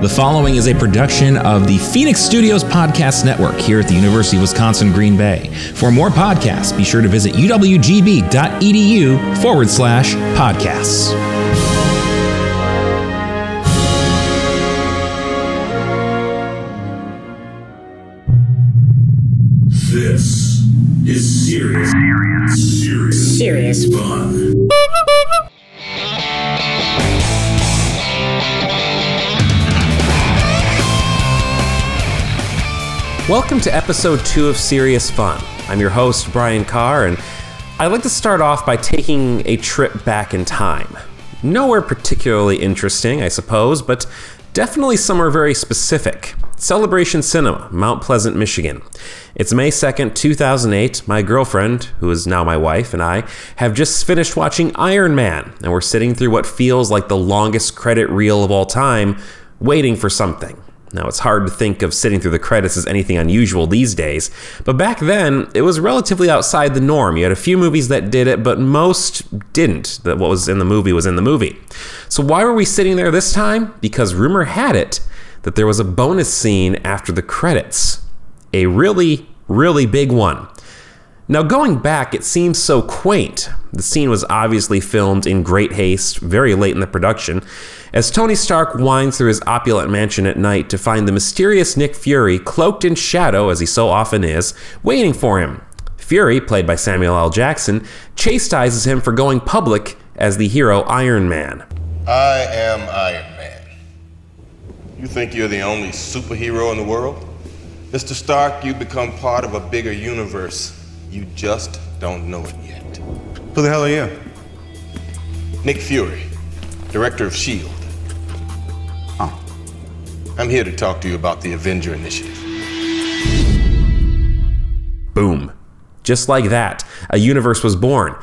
The following is a production of the Phoenix Studios Podcast Network here at the University of Wisconsin Green Bay. For more podcasts, be sure to visit uwgb.edu forward slash podcasts. This is serious, serious, Serious. fun. Welcome to episode two of Serious Fun. I'm your host, Brian Carr, and I'd like to start off by taking a trip back in time. Nowhere particularly interesting, I suppose, but definitely somewhere very specific. Celebration Cinema, Mount Pleasant, Michigan. It's May 2nd, 2008. My girlfriend, who is now my wife, and I have just finished watching Iron Man, and we're sitting through what feels like the longest credit reel of all time, waiting for something. Now, it's hard to think of sitting through the credits as anything unusual these days, but back then, it was relatively outside the norm. You had a few movies that did it, but most didn't. That what was in the movie was in the movie. So, why were we sitting there this time? Because rumor had it that there was a bonus scene after the credits. A really, really big one. Now, going back, it seems so quaint. The scene was obviously filmed in great haste, very late in the production, as Tony Stark winds through his opulent mansion at night to find the mysterious Nick Fury, cloaked in shadow as he so often is, waiting for him. Fury, played by Samuel L. Jackson, chastises him for going public as the hero Iron Man. I am Iron Man. You think you're the only superhero in the world? Mr. Stark, you become part of a bigger universe. You just don't know it yet. Who the hell are you? Nick Fury, director of S.H.I.E.L.D. Oh. I'm here to talk to you about the Avenger Initiative. Boom. Just like that, a universe was born.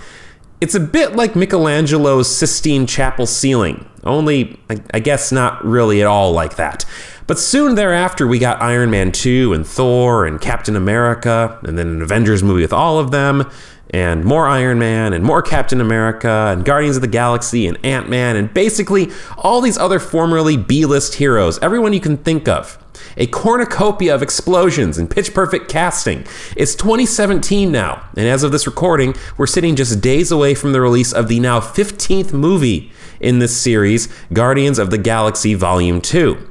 It's a bit like Michelangelo's Sistine Chapel ceiling, only, I- I guess, not really at all like that. But soon thereafter, we got Iron Man 2 and Thor and Captain America, and then an Avengers movie with all of them, and more Iron Man and more Captain America and Guardians of the Galaxy and Ant Man, and basically all these other formerly B list heroes, everyone you can think of a cornucopia of explosions and pitch perfect casting. It's 2017 now, and as of this recording, we're sitting just days away from the release of the now 15th movie in this series, Guardians of the Galaxy Volume 2.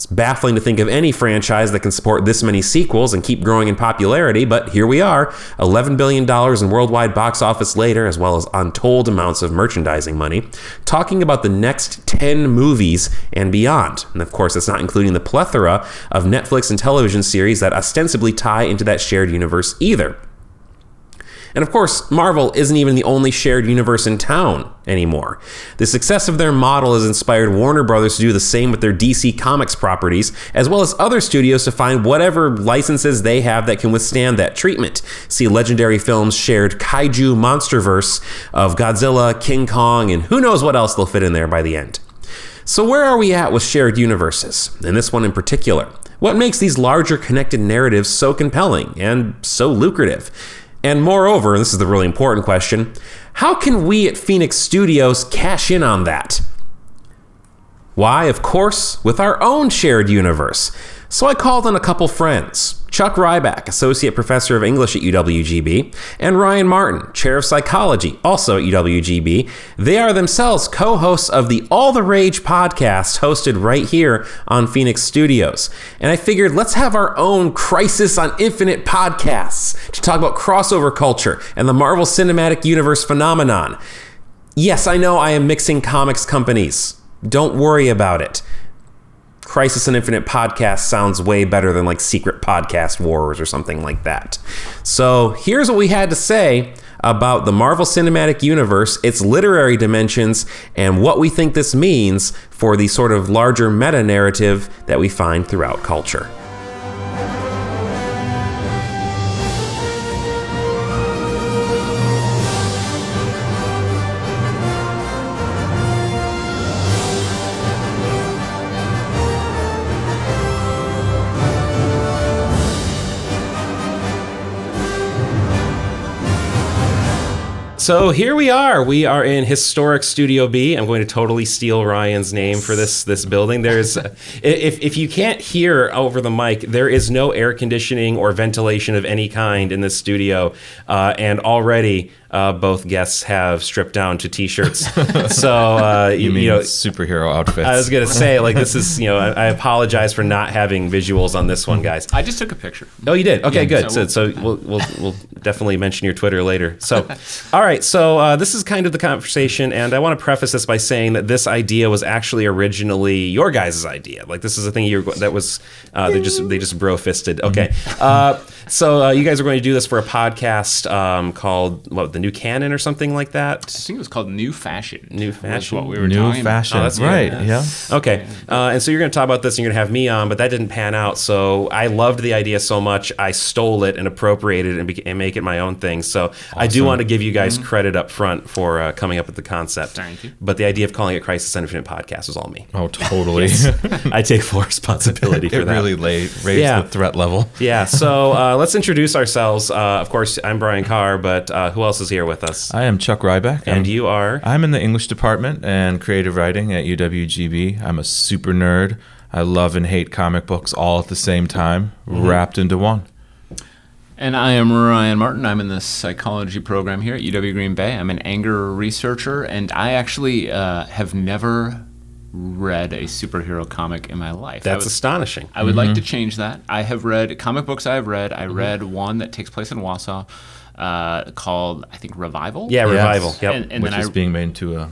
It's baffling to think of any franchise that can support this many sequels and keep growing in popularity, but here we are, $11 billion in worldwide box office later, as well as untold amounts of merchandising money, talking about the next 10 movies and beyond. And of course, that's not including the plethora of Netflix and television series that ostensibly tie into that shared universe either. And of course, Marvel isn't even the only shared universe in town anymore. The success of their model has inspired Warner Brothers to do the same with their DC Comics properties, as well as other studios to find whatever licenses they have that can withstand that treatment. See Legendary Films' shared kaiju monsterverse of Godzilla, King Kong, and who knows what else they'll fit in there by the end. So, where are we at with shared universes, and this one in particular? What makes these larger connected narratives so compelling and so lucrative? And moreover, and this is the really important question, how can we at Phoenix Studios cash in on that? Why, of course, with our own shared universe. So I called on a couple friends Chuck Rybak, Associate Professor of English at UWGB, and Ryan Martin, Chair of Psychology, also at UWGB. They are themselves co hosts of the All the Rage podcast, hosted right here on Phoenix Studios. And I figured let's have our own Crisis on Infinite podcasts to talk about crossover culture and the Marvel Cinematic Universe phenomenon. Yes, I know I am mixing comics companies. Don't worry about it. Crisis and Infinite podcast sounds way better than like Secret Podcast Wars or something like that. So here's what we had to say about the Marvel Cinematic Universe, its literary dimensions, and what we think this means for the sort of larger meta narrative that we find throughout culture. So here we are. We are in historic Studio B. I'm going to totally steal Ryan's name for this this building. There's, if if you can't hear over the mic, there is no air conditioning or ventilation of any kind in this studio, uh, and already uh, both guests have stripped down to t-shirts. so uh, you, You mean you know, superhero outfits? I was gonna say like this is you know I, I apologize for not having visuals on this one, guys. I just took a picture. Oh, you did. Okay, Yeah, good. So, so so we'll, we'll we'll definitely mention your Twitter later. So, all right. So uh, this is kind of the conversation, and I want to preface this by saying that this idea was actually originally your guys' idea. Like this is a thing you were, that was uh, they just they just bro fisted. Okay. Uh, so uh, you guys are going to do this for a podcast um, called what the New Canon or something like that. I think it was called New Fashion. New was Fashion? what we were New talking about. fashion. Oh, that's right. good. Yeah. Okay, uh, and so you're going to talk about this, and you're going to have me on, but that didn't pan out. So I loved the idea so much, I stole it and appropriated it and, beca- and make it my own thing. So I do want to give you guys credit up front for uh, coming up with the concept. Thank you. But the idea of calling it Crisis Infinite Podcast was all me. Oh, totally. I take full responsibility for it that. really lay, raised Yeah. the threat level. yeah. So uh, let's introduce ourselves. Uh, of course, I'm Brian Carr, but uh, who else is here with us? I am Chuck Rybak. and I'm- you are. I'm in the English department and creative writing at UWGB. I'm a super nerd. I love and hate comic books all at the same time, Mm-hmm. wrapped into one. And I am Ryan Martin. I'm in the psychology program here at UW Green Bay. I'm an anger researcher, and I actually uh, have never read a superhero comic in my life. I That's would, astonishing. I would like to change that. I have read comic books. I have read. Mm-hmm. I read one that takes place in Wausau, uh, called I think Revival. Yeah, Yes. revival. Yep. And, and which then is I, being made into a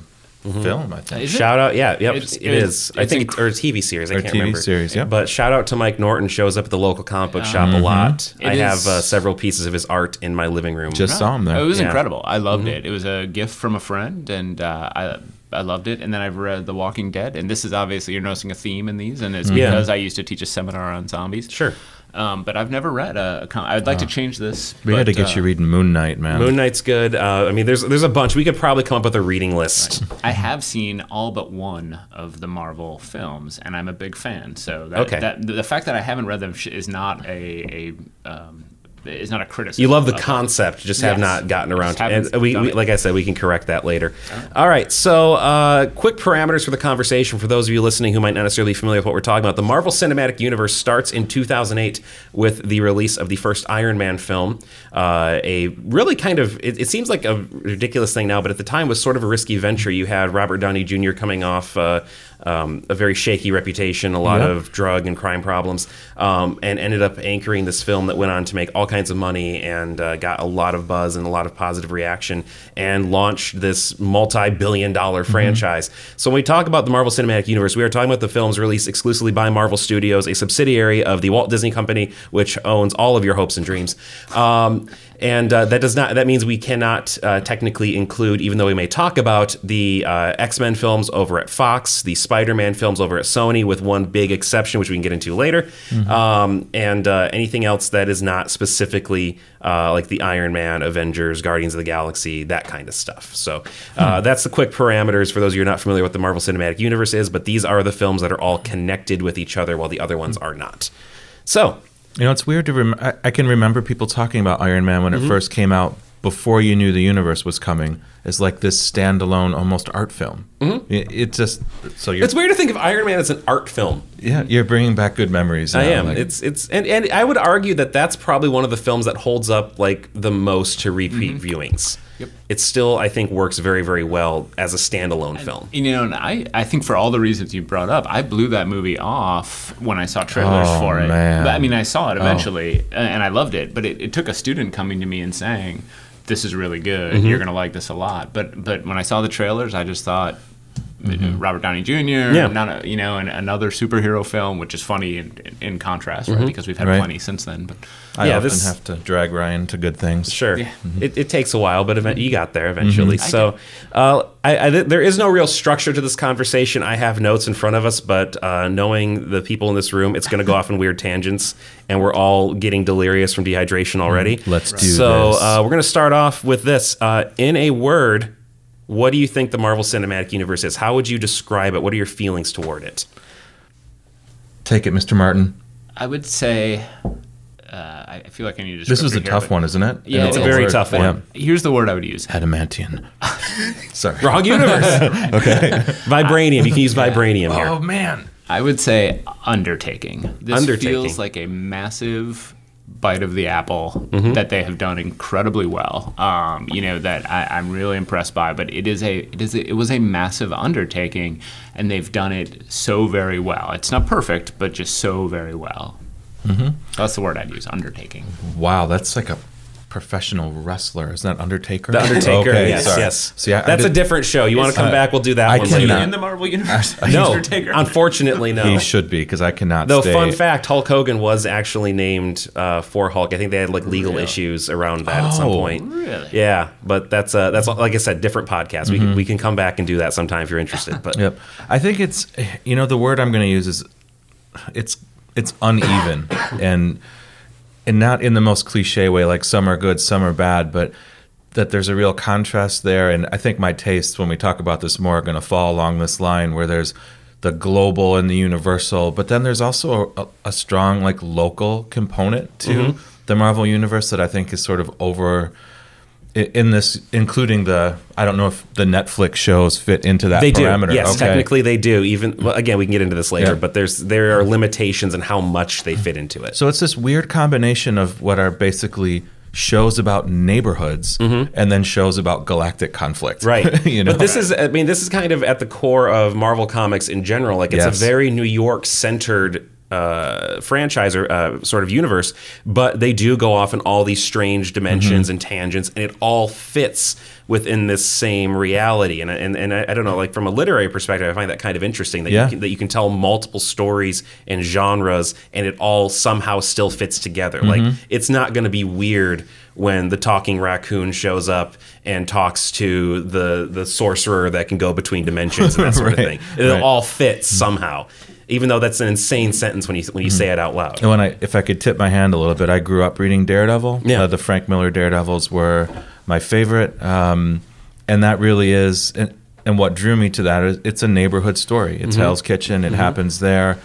film, I think. Shout out, yeah, yep, It's- it it's- is. I it's think, inc- it's, or a TV series. I Or can't TV remember. series, yeah. But shout out to Mike Norton. Shows up at the local comic book shop a lot. It I have uh, several pieces of his art in my living room. Just saw him there. It was Yeah. incredible. I loved it. It was a gift from a friend, and uh, I I loved it. And then I've read The Walking Dead, and this is obviously you're noticing a theme in these, and it's Yeah. because I used to teach a seminar on zombies. Sure. Um, but I've never read a. a com- I'd like to change this. we had to get uh, you reading Moon Knight, man. Moon Knight's good. Uh, I mean, there's there's a bunch. We could probably come up with a reading list. I have seen all but one of the Marvel films, and I'm a big fan. So that, Okay. that the fact that I haven't read them is not a, a um, is not a criticism. You love the it. concept, just have Yes. not gotten around to it. And we, we, like I said, we can correct that later. All right. So, uh, quick parameters for the conversation for those of you listening who might not necessarily be familiar with what we're talking about. The Marvel Cinematic Universe starts in 2008 with the release of the first Iron Man film. Uh, a really kind of, it, it seems like a ridiculous thing now, but at the time was sort of a risky venture. You had Robert Downey Jr. coming off. Uh, um, a very shaky reputation, a lot Yep. of drug and crime problems, um, and ended up anchoring this film that went on to make all kinds of money and uh, got a lot of buzz and a lot of positive reaction and launched this multi-billion dollar franchise. So when we talk about the Marvel Cinematic Universe, we are talking about the films released exclusively by Marvel Studios, a subsidiary of the Walt Disney Company, which owns all of your hopes and dreams. Um, and uh, that does not that means we cannot uh, technically include even though we may talk about the uh, x-men films over at fox the spider-man films over at sony with one big exception which we can get into later. Um, and uh, anything else that is not specifically uh, like the iron man avengers guardians of the galaxy that kind of stuff. So uh, that's the quick parameters for those of you who are not familiar with the marvel cinematic universe is but these are the films that are all connected with each other while the other ones are not. So You know, it's weird to rem- I, I can remember people talking about Iron Man when Mm-hmm. it first came out before you knew the universe was coming as like this standalone almost art film. Mm-hmm. It, it just so you're it's weird to think of iron man as an art film yeah you're bringing back good memories. I am. like- it's it's and, and I would argue that that's probably one of the films that holds up like the most to repeat viewings. Yep. It still I think works very very well as a standalone film. You know, and I, I think for all the reasons you brought up, I blew that movie off when I saw trailers Oh, for it. man. But, I mean, I saw it eventually, a- and I loved it. But it, it took a student coming to me and saying, "This is really good. Mm-hmm. You're gonna like this a lot." But but when I saw the trailers, I just thought. Robert Downey Jr. Mm-hmm. Yeah. not a, you know, and another superhero film, which is funny in, in, in contrast, right? Because we've had Right. plenty since then. But I yeah, often this- have to drag Ryan to good things. Sure, Yeah. it, it takes a while, but event- you got there eventually. I So, uh, I, I, there is no real structure to this conversation. I have notes in front of us, but uh, knowing the people in this room, it's going to go off in weird tangents, and we're all getting delirious from dehydration already. Let's do so, this. uh, we're going to start off with this. Uh, in a word, what do you think the Marvel Cinematic Universe is? How would you describe it? What are your feelings toward it? Take it, Mr. Martin. I would say Uh, I I feel like I need to. This is a here, tough one, isn't it? Yeah, And it's a a very word. tough one. Here's the word I would use. Adamantium. Sorry. Wrong universe. okay. Vibranium. You can use vibranium here. Oh man. I would say undertaking. This Undertaking. feels like a massive bite of the apple Mm-hmm. that they have done incredibly well. Um, you know that I, I'm really impressed by, but it is a it is a, it was a massive undertaking, and they've done it so very well. It's not perfect, but just so very well. Mm-hmm. That's the word I'd use. Undertaking. Wow, that's like a professional wrestler. Isn't that Undertaker? The Undertaker. Okay, yes, sorry. yes. See, I, I That's a different show. You want to come Uh, back? We'll do that I one cannot- later. In the Marvel universe, No, unfortunately, no. He should be because I cannot. Though stay. fun fact, Hulk Hogan was actually named uh, for Hulk. I think they had like legal issues around that at some Oh, point. really? Yeah, but that's uh, that's like I said, different podcast. We can, we can come back and do that sometime if you're interested. But Yep. I think it's you know the word I'm going to use is it's it's uneven and and not in the most cliche way like some are good, some are bad, but that there's a real contrast there and I think my tastes when we talk about this more are going to fall along this line where there's the global and the universal, but then there's also a, a strong like local component to Mm-hmm. the Marvel universe that I think is sort of over in this including the I don't know if the Netflix shows fit into that they do. Yes, Okay. technically they do. Even well, again, we can get into this later, Yeah. but there's there are limitations in how much they fit into it. So it's this weird combination of what are basically shows about neighborhoods and then shows about galactic conflict. Mm-hmm. Right. you know. But this is, I mean, this is kind of at the core of Marvel Comics in general. Like, it's Yes. a very New York centered uh, franchise or uh, sort of universe, but they do go off in all these strange dimensions Mm-hmm. and tangents, and it all fits within this same reality. And, and, and I, I don't know, like from a literary perspective, I find that kind of interesting that, Yeah. you can, that you can tell multiple stories and genres, and it all somehow still fits together. Mm-hmm. Like, it's not going to be weird when the talking raccoon shows up and talks to the the sorcerer that can go between dimensions and that sort of thing. It'll right. all fit somehow, even though that's an insane sentence when you when you say it out loud. And when I, if I could tip my hand a little bit, I grew up reading Daredevil. Yeah. Uh, the Frank Miller Daredevils were my favorite, um, and that really is. And, and what drew me to that is it's a neighborhood story. It's Mm-hmm. Hell's Kitchen. It happens there,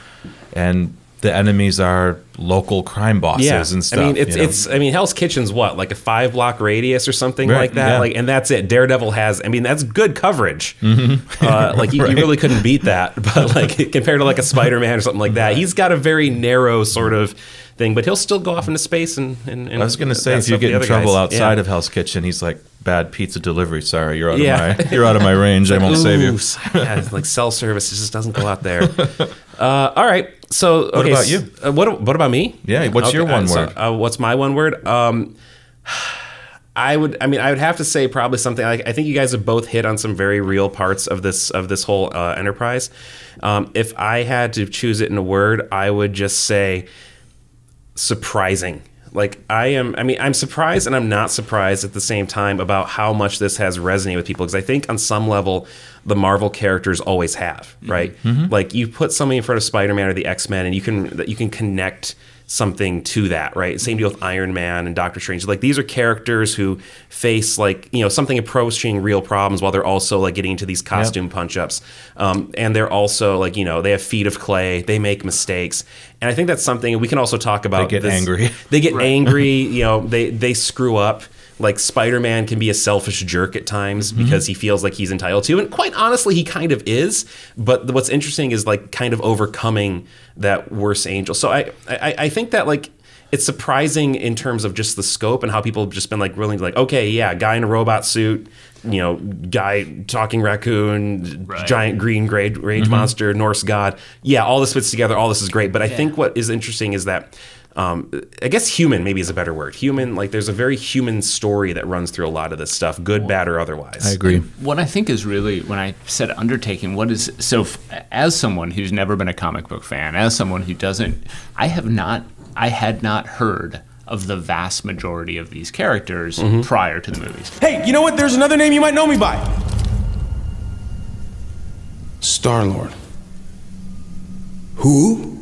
and the enemies are local crime bosses Yeah, and stuff. I mean, it's you know? it's. I mean, Hell's Kitchen's what, like a five block radius or something Right, like that. yeah. Like, and that's it. Daredevil has. I mean, that's good coverage. Uh, like, you, you really couldn't beat that. But like compared to like a Spider Man or something like that, he's got a very narrow sort of thing. But he'll still go off into space and. and, and I was gonna say, if you get in trouble guys. outside Yeah. of Hell's Kitchen, he's like, "Bad pizza delivery. Sorry, you're out Yeah. of my you're out of my range. I won't save you." Yeah, it's like cell service just doesn't go out there. Uh, all right. So, okay, about s- you? Uh, what What about me? Yeah, what's your uh, one so, word? uh, what's my one word? Um, I would. I mean, I would have to say probably something. Like, I think you guys have both hit on some very real parts of this of this whole uh, enterprise. Um, if I had to choose it in a word, I would just say surprising. Like I am, I mean, I'm surprised and I'm not surprised at the same time about how much this has resonated with people because I think on some level the Marvel characters always have, right? Mm-hmm. Mm-hmm. Like you put somebody in front of Spider-Man or the X-Men and you can that you can connect something to that, right? Same deal with Iron Man and Doctor Strange. Like these are characters who face like you know something approaching real problems while they're also like getting into these costume punch-ups, um, and they're also like you know they have feet of clay, they make mistakes, and I think that's something we can also talk about. They get this- angry. They get angry. You know, they they screw up. Like Spider Man can be a selfish jerk at times Mm-hmm. because he feels like he's entitled to, and quite honestly, he kind of is. But what's interesting is like kind of overcoming that worse angel. So I I, I think that like it's surprising in terms of just the scope and how people have just been like really like okay yeah guy in a robot suit you know guy talking raccoon Right. giant green grade rage monster Norse god yeah all this fits together all this is great but I think what is interesting is that um, I guess human maybe is a better word human like there's a very human story that runs through a lot of this stuff good bad or otherwise I agree. What I think is really when I said undertaking, what is so? f- As someone who's never been a comic book fan, as someone who doesn't, I have not, I had not heard of the vast majority of these characters prior to the movies. Hey, you know what? There's another name you might know me by. Star Lord. Who?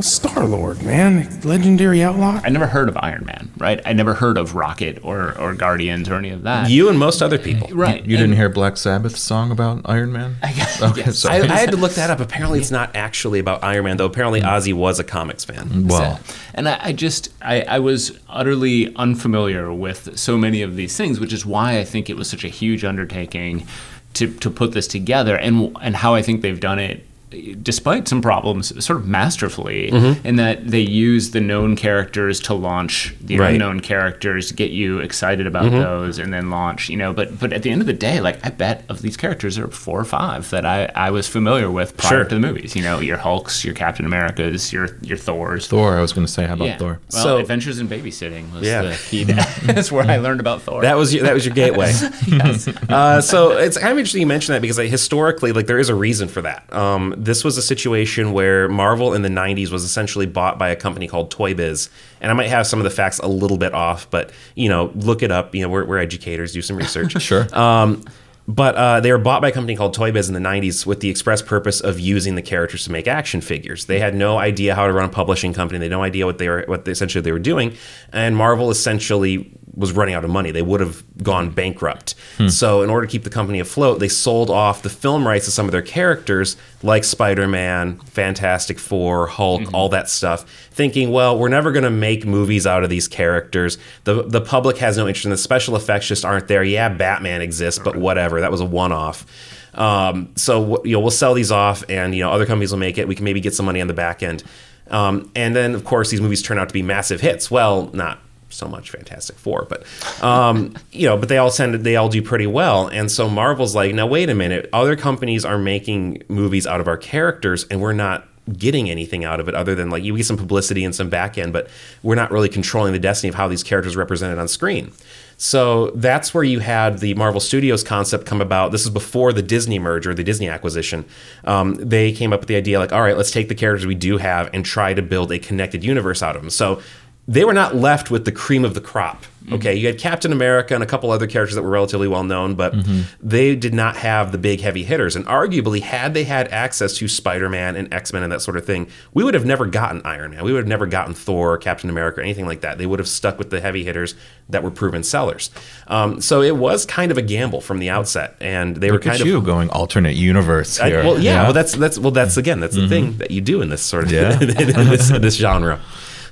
Star Lord, man, legendary outlaw. I never heard of Iron Man, right? I never heard of Rocket or, or Guardians or any of that. You and most other people. right? You didn't hear Black Sabbath's song about Iron Man? Okay, yes. sorry. I, I had to look that up. Apparently, it's not actually about Iron Man, though. Apparently, mm. Ozzy was a comics fan. well, And I, I just, I, I was utterly unfamiliar with so many of these things, which is why I think it was such a huge undertaking to, to put this together and, and how I think they've done it. Despite some problems, sort of masterfully, in that they use the known characters to launch the Right. unknown characters, get you excited about those, and then launch. You know, but but at the end of the day, like I bet of these characters there are four or five that I, I was familiar with prior Sure. to the movies. You know, your Hulks, your Captain Americas, your your Thors, Thor. I was going to say, how about yeah. Thor? Well, So- Adventures in Babysitting was Yeah. the key. That's where I learned about Thor. That was your, that was your gateway. uh, so it's kind of interesting you mention that because like, historically, like there is a reason for that. Um, this was a situation where Marvel in the '90s was essentially bought by a company called Toy Biz, and I might have some of the facts a little bit off, but you know, look it up. You know, we're, we're educators, do some research. Sure. Um, but uh, they were bought by a company called Toy Biz in the 90s with the express purpose of using the characters to make action figures. They had no idea how to run a publishing company. They had no idea what they were, what they, essentially they were doing. And Marvel essentially was running out of money. They would have gone bankrupt. So in order to keep the company afloat, they sold off the film rights to some of their characters, like Spider-Man, Fantastic Four, Hulk, all that stuff, thinking, well, we're never going to make movies out of these characters. The the public has no interest in the special effects just aren't there. Yeah, Batman exists, but whatever. That was a one-off. Um, so you know, we'll sell these off, and you know, other companies will make it. We can maybe get some money on the back end. Um, and then, of course, these movies turn out to be massive hits. Well, not so much Fantastic Four, but um, you know, but they all tend to, they all do pretty well. And so Marvel's like, now wait a minute, other companies are making movies out of our characters, and we're not getting anything out of it other than like you get some publicity and some back end, but we're not really controlling the destiny of how these characters are represented on screen. So that's where you had the Marvel Studios concept come about. This is before the Disney merger, the Disney acquisition. Um, they came up with the idea like, all right, let's take the characters we do have and try to build a connected universe out of them. So they were not left with the cream of the crop. Mm-hmm. Okay, you had Captain America and a couple other characters that were relatively well known, but mm-hmm. they did not have the big heavy hitters. And arguably, had they had access to Spider Man and X Men and that sort of thing, we would have never gotten Iron Man. We would have never gotten Thor, Captain America, or anything like that. They would have stuck with the heavy hitters that were proven sellers. Um, so it was kind of a gamble from the outset, and they were kind of you going alternate universe I- here. well, yeah, Well, that's that's well, that's again, that's the mm-hmm. thing that you do in this sort of Yeah. in this, this genre.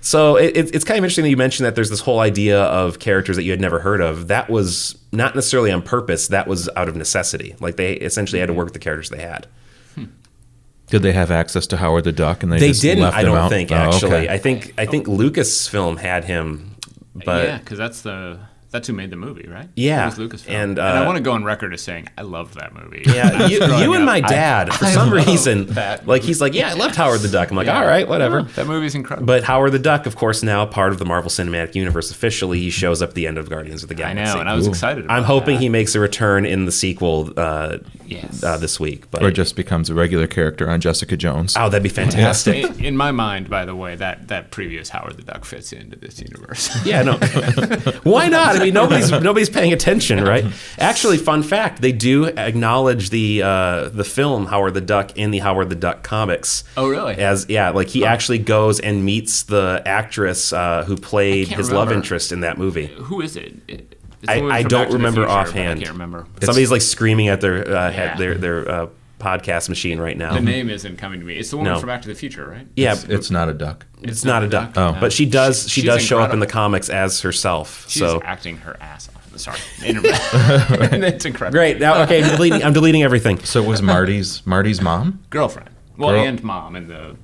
So it, it- it's kind of interesting that you mentioned that there's this whole idea of characters that you had never heard of. That was not necessarily on purpose. That was out of necessity. Like they essentially had to work with the characters they had. Did they have access to Howard the Duck? And they, They just didn't. Left I don't out? think Oh, actually. okay. I think I think Lucasfilm had him, but yeah, because that's the that's who made the movie, right? Yeah, it was Lucasfilm. and, I uh, want to go on record as saying I loved that movie. Yeah, you, you and up, my I- dad, for I some reason, that like he's like, yeah, I loved Howard the Duck. I'm like, Yeah. all right, whatever. Yeah, that movie's incredible. But Howard the Duck, of course, now part of the Marvel Cinematic Universe officially. He shows up at the end of Guardians of the Galaxy. I Galaxy. know, and I was excited. About I'm hoping that. he makes a return in the sequel uh, Yes. uh, this week. But or just becomes a regular character on Jessica Jones. oh, that'd be fantastic. In, in my mind, by the way, that that previous Howard the Duck fits into this universe. Yeah, no. Why not? I mean, nobody's nobody's paying attention, right? Actually, fun fact: they do acknowledge the uh, the film Howard the Duck in the Howard the Duck comics. Oh, really? As yeah, like he actually goes and meets the actress uh, who played his love interest in that movie. Who is it? It- I- I don't Back to the remember Future, offhand. I can't remember. Somebody's like screaming at their uh, head, Yeah. their their uh, podcast machine right now. The name isn't coming to me. It's the one No. from Back to the Future, right? yeah, It's, it's not a duck. it's not a duck. Oh. but she does she She's does show up in the comics as herself. She's so acting her ass off. Sorry, it's incredible. great. Now okay, I'm deleting, I'm deleting everything. So it was Marty's Marty's mom? Girlfriend. Well, Girl- and mom in the.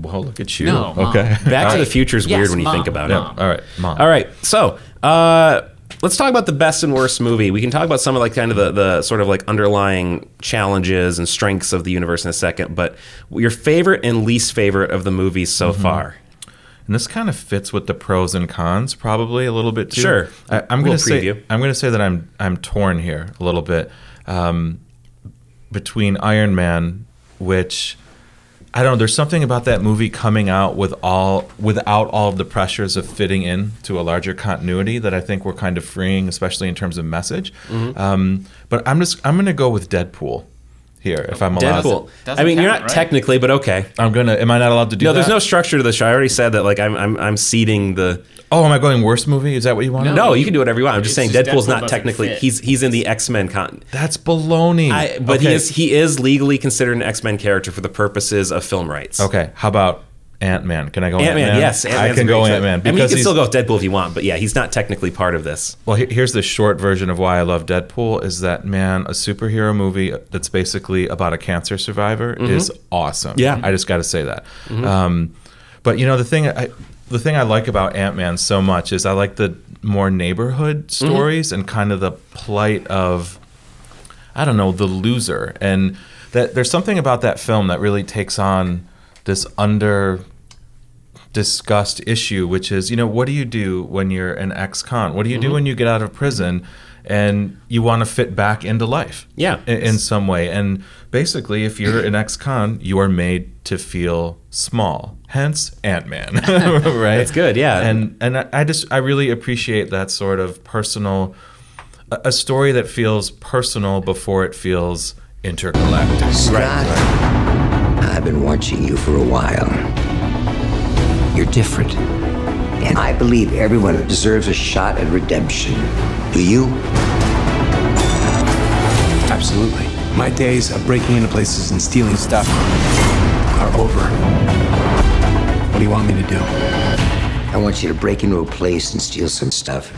Well, look at you. No, Mom. okay. Back to the Future is Yes, weird when you Mom. think about Yeah. it. Mom. All right, mom. All right, so uh, let's talk about the best and worst movie. We can talk about some of like kind of the, the sort of like underlying challenges and strengths of the universe in a second. But your favorite and least favorite of the movies so Mm-hmm. far? And this kind of fits with the pros and cons probably a little bit too. Sure. I, I'm going to say. I'm going to say that I'm I'm torn here a little bit um, between Iron Man, which I don't know. There's something about that movie coming out with all without all of the pressures of fitting in to a larger continuity that I think we're kind of freeing, especially in terms of message. Mm-hmm. Um, but I'm just I'm going to go with Deadpool here if I'm allowed. Deadpool. Doesn't I mean, you're count, not right? technically, but okay. I'm gonna. Am I not allowed to do that. No, that? there's no structure to the show. I already said that. Like, I'm, I'm, I'm seeding the. Oh, am I going worst movie? Is that what you want? No. No, you can do whatever you want. I'm just It's saying, just Deadpool's Deadpool not doesn't technically. fit. He's he's in the X Men con. That's baloney. I, but he is he is legally considered an X Men character for the purposes of film rights. Okay, how about Ant Man? Can I go Ant Ant Man, yes, I Ant-Man's can go. Ant Man I mean, you can still go with Deadpool if you want, but yeah, he's not technically part of this. Well, he- here's the short version of why I love Deadpool is that man, a superhero movie that's basically about a cancer survivor is awesome. Mm-hmm. Yeah. I just got to say that. Um, but you know the thing, I, the thing I like about Ant Man so much is I like the more neighborhood Mm-hmm. stories and kind of the plight of, I don't know, the loser, and that there's something about that film that really takes on this under discussed issue, which is, you know, what do you do when you're an ex-con? What do you do mm-hmm. when you get out of prison and you want to fit back into life? Yeah. in, in some way. And basically, if you're an ex-con, you are made to feel small. Hence, Ant Man, right? That's good, yeah. And and I I just I really appreciate that sort of personal, a, a story that feels personal before it feels intergalactic. Scott, I've been watching you for a while. You're different. And I believe everyone deserves a shot at redemption. Do you? Absolutely. My days of breaking into places and stealing stuff are over. What do you want me to do? I want you to break into a place and steal some stuff.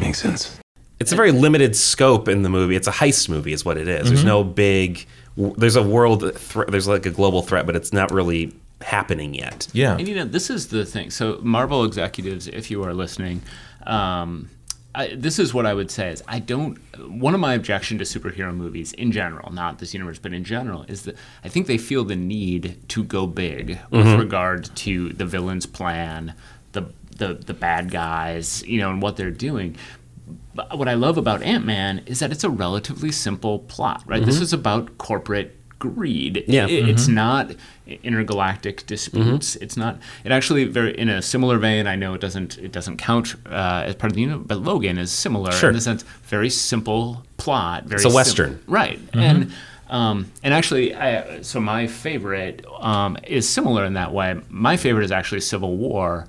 Makes sense. It's a very limited scope in the movie. It's a heist movie, is what it is. Mm-hmm. There's no big. W- There's a world. Thre- there's like a global threat, but it's not really happening yet. Yeah. And you know, this is the thing. So, Marvel executives, if you are listening, um, I, this is what I would say: is I don't. One of my objection to superhero movies in general, not this universe, but in general, is that I think they feel the need to go big with regard to the villain's plan, the the the bad guys, you know, and what they're doing. But what I love about Ant Man is that it's a relatively simple plot, right? This is about corporate greed. Yeah. It- It's not intergalactic disputes. It's not. It actually very in a similar vein. I know it doesn't. It doesn't count uh, as part of the unit, but Logan is similar Sure. in the sense very simple plot. Very It's a sim- Western. right? And um, and actually, I, so my favorite um, is similar in that way. My favorite is actually Civil War,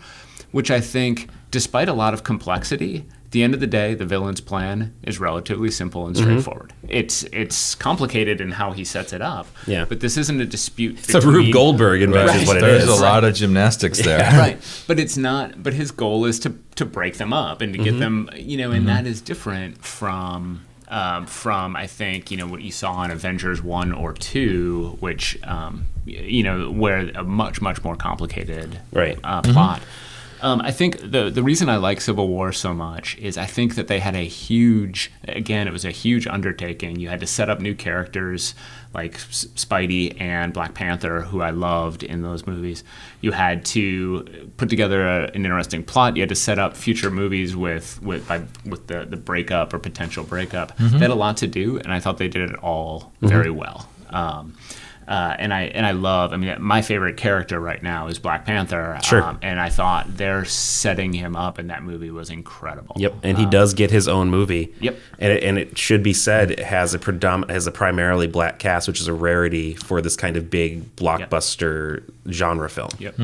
which I think, despite a lot of complexity. At the end of the day, the villain's plan is relatively simple and straightforward. It's it's complicated in how he sets it up. Yeah. But this isn't a dispute. It's a Rube Goldberg invention, Right. is what it There's is. a lot of gymnastics there. right but it's not but his goal is to to break them up and to get them you know and that is different from um, from I think you know what you saw in Avengers one or two, which um, you know where a much much more complicated Right. uh, plot. Um, I think the the reason I like Civil War so much is I think that they had a huge again it was a huge undertaking. You had to set up new characters like S- Spidey and Black Panther, who I loved in those movies. You had to put together a, an interesting plot. You had to set up future movies with with by, with the the breakup or potential breakup. They had a lot to do, and I thought they did it all very well. Um, uh, and I and I love. I mean, my favorite character right now is Black Panther. Sure. Um, and I thought they're setting him up in that movie was incredible. Yep, and he does get his own movie. Yep. and it, and it should be said it has a predom- has a primarily black cast, which is a rarity for this kind of big blockbuster genre film. Yep.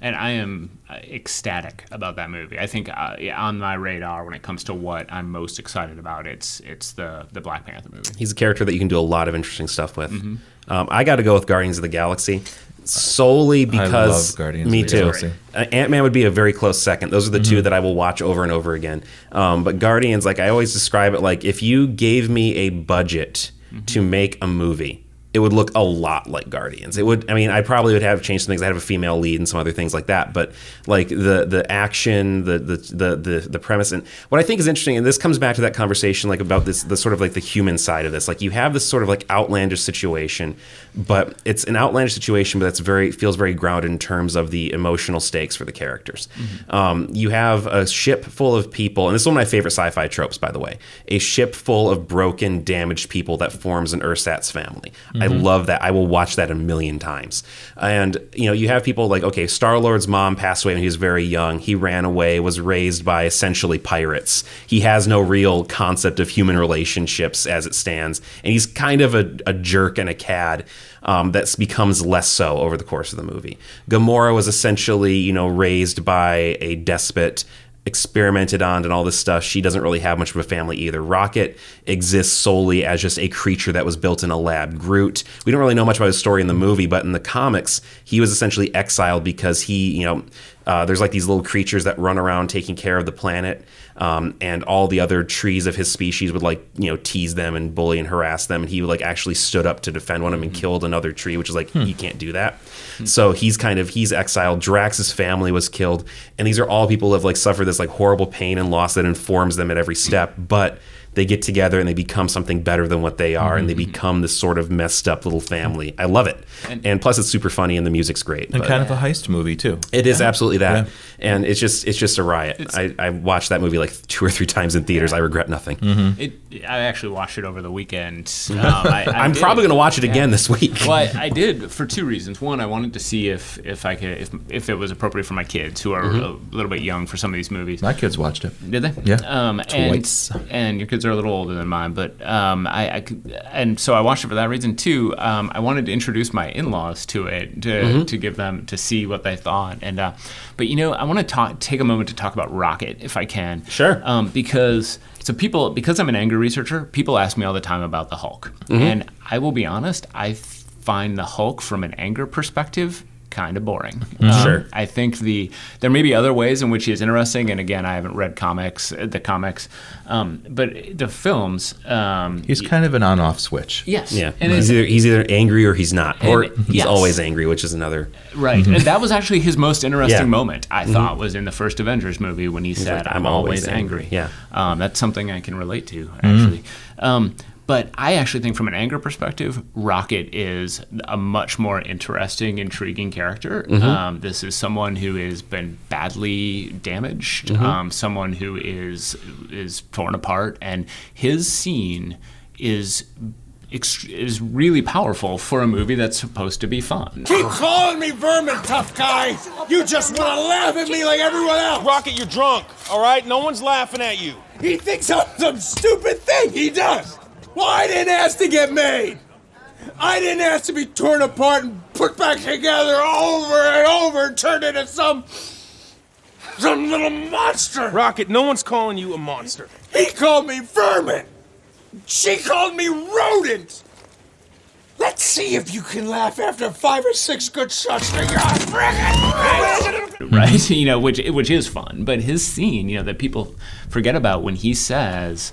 And I am uh, ecstatic about that movie. I think uh, on my radar when it comes to what I'm most excited about, it's it's the the Black Panther movie. He's a character that you can do a lot of interesting stuff with. Mm-hmm. Um, I got to go with Guardians of the Galaxy solely because love Guardians me of the too. Galaxy. Uh, Ant Man would be a very close second. Those are the Mm-hmm. two that I will watch over and over again. Um, but Guardians, like I always describe it, like if you gave me a budget Mm-hmm. to make a movie. It would look a lot like Guardians. It would. I mean, I probably would have changed some things. I have a female lead and some other things like that. But like the the action, the the the the, the premise, and what I think is interesting, and this comes back to that conversation, like about this the sort of like the human side of this. Like you have this sort of like outlandish situation, but it's an outlandish situation, but that's very feels very grounded in terms of the emotional stakes for the characters. Um, you have a ship full of people, and this is one of my favorite sci-fi tropes, by the way. A ship full of broken, damaged people that forms an ersatz family. I love that. I will watch that a million times. And you know, you have people like okay, Star Lord's mom passed away when he was very young. He ran away, was raised by essentially pirates. He has no real concept of human relationships as it stands, and he's kind of a, a jerk and a cad. Um, that becomes less so over the course of the movie. Gamora was essentially, you know, raised by a despot experimented on and all this stuff. She doesn't really have much of a family either. Rocket exists solely as just a creature that was built in a lab. Groot, we don't really know much about his story in the movie, but in the comics, he was essentially exiled because he, you know, uh, there's like these little creatures that run around taking care of the planet. Um, and all the other trees of his species would like you know tease them and bully and harass them. And he like actually stood up to defend one of them and mm-hmm. killed another tree which is like hmm. you can't do that. Hmm. So he's kind of he's exiled. Drax's family was killed. And these are all people who have like suffered this like horrible pain and loss that informs them at every step. But they get together and they become something better than what they are and they become this sort of messed up little family i love it and, plus it's super funny and the music's great And but- kind of a heist movie too. it is absolutely that, Yeah. and it's just it's just a riot. I, I watched that movie like two or three times in theaters. I regret nothing. It, I actually watched it over the weekend. Um, I, I I'm did. probably going to watch it again this week. well, I, I did for two reasons. One, I wanted to see if if I could if, if it was appropriate for my kids who are Mm-hmm. a little bit young for some of these movies. My kids watched it. Did they? Yeah. Um, Twice. and, and your kids are a little older than mine, but um, I, I could, and so I watched it for that reason too. Um, I wanted to introduce my in-laws to it to, Mm-hmm. to give them to see what they thought. And uh, but you know, I want to talk take a moment to talk about Rocket if I can. Sure. Um, because so people because I'm an anger researcher, people ask me all the time about the Hulk, Mm-hmm. and I will be honest, I find the Hulk from an anger perspective kind of boring. Um, Sure. I think the there may be other ways in which he is interesting, and again, I haven't read comics, uh, the comics, um, but the films. Um, He's kind of an on-off switch. yes, yeah, and he's either he's either angry or he's not, or And- he's yes. always angry, which is another. right, and that was actually his most interesting Yeah. Mm-hmm. moment. I thought was in the first Avengers movie when he said, like, "I'm, always, angry." Yeah. um, that's something I can relate to actually. But I actually think, from an anger perspective, Rocket is a much more interesting, intriguing character. Um, this is someone who has been badly damaged, um, someone who is is torn apart, and his scene is. Is really powerful for a movie that's supposed to be fun. Keep calling me vermin, tough guy. You just want to laugh at me like everyone else. Rocket, you're drunk, all right? No one's laughing at you. He thinks I'm some stupid thing. He does. Well, I didn't ask to get made. I didn't ask to be torn apart and put back together over and over and turned into some. some little monster. Rocket, no one's calling you a monster. He called me vermin. She called me rodent. Let's see if you can laugh after five or six good shots to your frickin' right? You know, which which is fun. But his scene, you know, that people forget about when he says,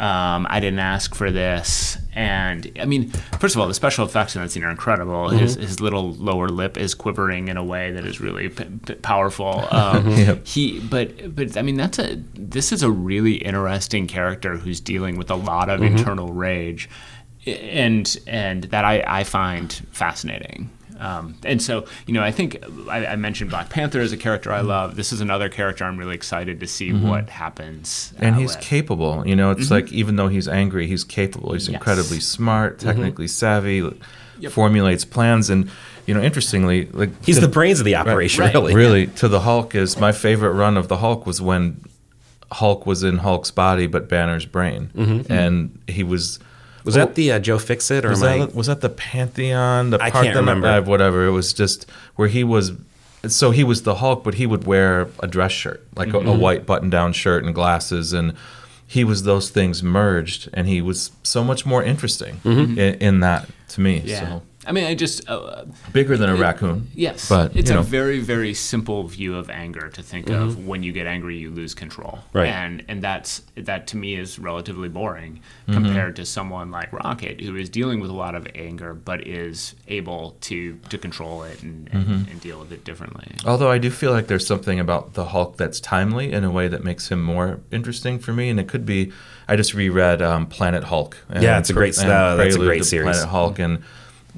um, "I didn't ask for this," and I mean, first of all, the special effects in that scene are incredible. His his little lower lip is quivering in a way that is really p- p- powerful. Um, He, but but I mean, that's a this is a really interesting character who's dealing with a lot of internal rage and and that I, I find fascinating. Um, and so, you know, I think I, I mentioned Black Panther as a character I mm-hmm. love. This is another character I'm really excited to see mm-hmm. what happens. Uh, and uh, he's with. capable. You know, it's mm-hmm. like even though he's angry, he's capable. He's Yes. incredibly smart, technically savvy, formulates plans, and you know, interestingly, like He's to- the brains of the operation, Right. really. Really, to the Hulk is my favorite run of the Hulk was when Hulk was in Hulk's body but Banner's brain, and he was. Was that the uh, Joe Fixit or Was am I? that, was that the Pantheon? The I can't remember. uh, whatever. It was just where he was. So he was the Hulk, but he would wear a dress shirt, like Mm-hmm. a, a white button-down shirt and glasses, and he was those things merged, and he was so much more interesting Mm-hmm. in, in that to me. Yeah. So I mean, I just uh, bigger than a raccoon. yes, but it's you a know, very very simple view of anger to think of. When you get angry, you lose control, Right. And and that's that to me is relatively boring Mm-hmm. compared to someone like Rocket, who is dealing with a lot of anger, but is able to to control it and, and, Mm-hmm. and deal with it differently. Although I do feel like there's something about the Hulk that's timely in a way that makes him more interesting for me, and it could be. I just reread um, Planet Hulk. and Yeah, it's a great- and uh, that's a great series. Planet Hulk, and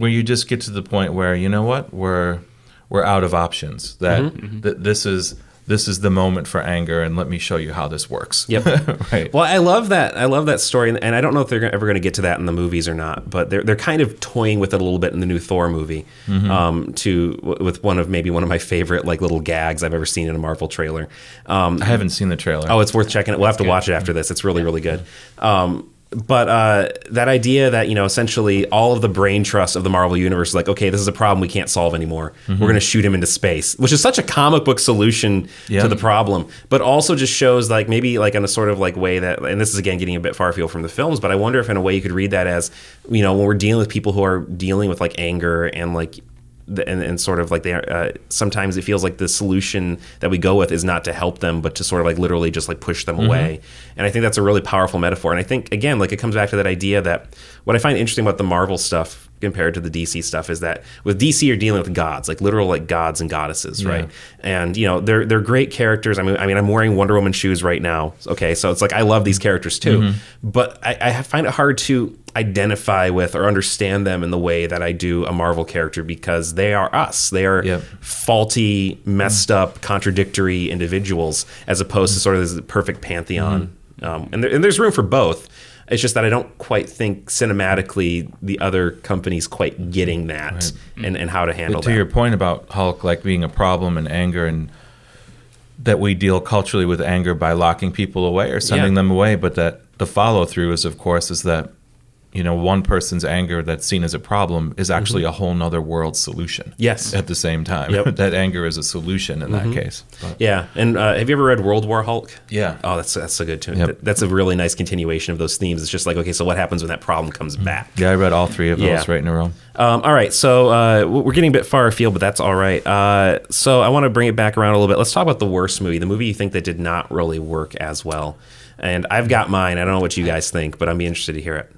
where you just get to the point where you know what we're we're out of options. That Mm-hmm. that this is this is the moment for anger, and let me show you how this works. Yep. right. Well, I love that. I love that story, and- and I don't know if they're ever going to get to that in the movies or not. But they're they're kind of toying with it a little bit in the new Thor movie, Mhm. um, to with one of maybe one of my favorite like little gags I've ever seen in a Marvel trailer. Um, I haven't seen the trailer. Oh, it's worth checking it. We'll have to good. watch it after this. It's really really good. Um, but uh, that idea that you know essentially all of the brain trust of the Marvel universe is like, okay, this is a problem we can't solve anymore. Mhm. We're going to shoot him into space, which is such a comic book solution Yeah. to the problem, but also just shows like maybe like in a sort of like way that, and this is again getting a bit far afield from the films, but I wonder if in a way you could read that as you know when we're dealing with people who are dealing with like anger and like and, and sort of like they are, uh, sometimes it feels like the solution that we go with is not to help them but to sort of like literally just like push them Mhm. away and i think that's a really powerful metaphor and i think again like it comes back to that idea that what i find interesting about the marvel stuff compared to the dc stuff is that with dc you're dealing with gods like literal like gods and goddesses Yeah. right and you know they're they're great characters i mean i mean i'm wearing wonder woman shoes right now okay so it's like i love these characters too Mhm. but I, I find it hard to identify with or understand them in the way that I do a Marvel character because they are us. They are faulty, messed up, contradictory individuals as opposed to sort of this perfect pantheon. Um, and, there, and there's room for both. It's just that I don't quite think cinematically the other companies quite getting that and, and how to handle But to that. your point about Hulk like being a problem and anger and that we deal culturally with anger by locking people away or sending Yeah. them away, but that the follow through is of course is that you know one person's anger that's seen as a problem is actually Mhm. a whole nother world solution. Yes. At the same time. Yep. that anger is a solution in Mhm. that case. But- Yeah, and uh, have you ever read World War Hulk? Yeah. Oh, that's that's so good too. Yep. That's a really nice continuation of those themes. It's just like, okay, so what happens when that problem comes back? Yeah, I read all three of those Yeah. right in a row. Um, all right, so uh, we're getting a bit far afield, but that's all right. Uh, so I want to bring it back around a little bit. Let's talk about the worst movie, the movie you think that did not really work as well. And I've got mine. I don't know what you guys think, but I'm be interested to hear it.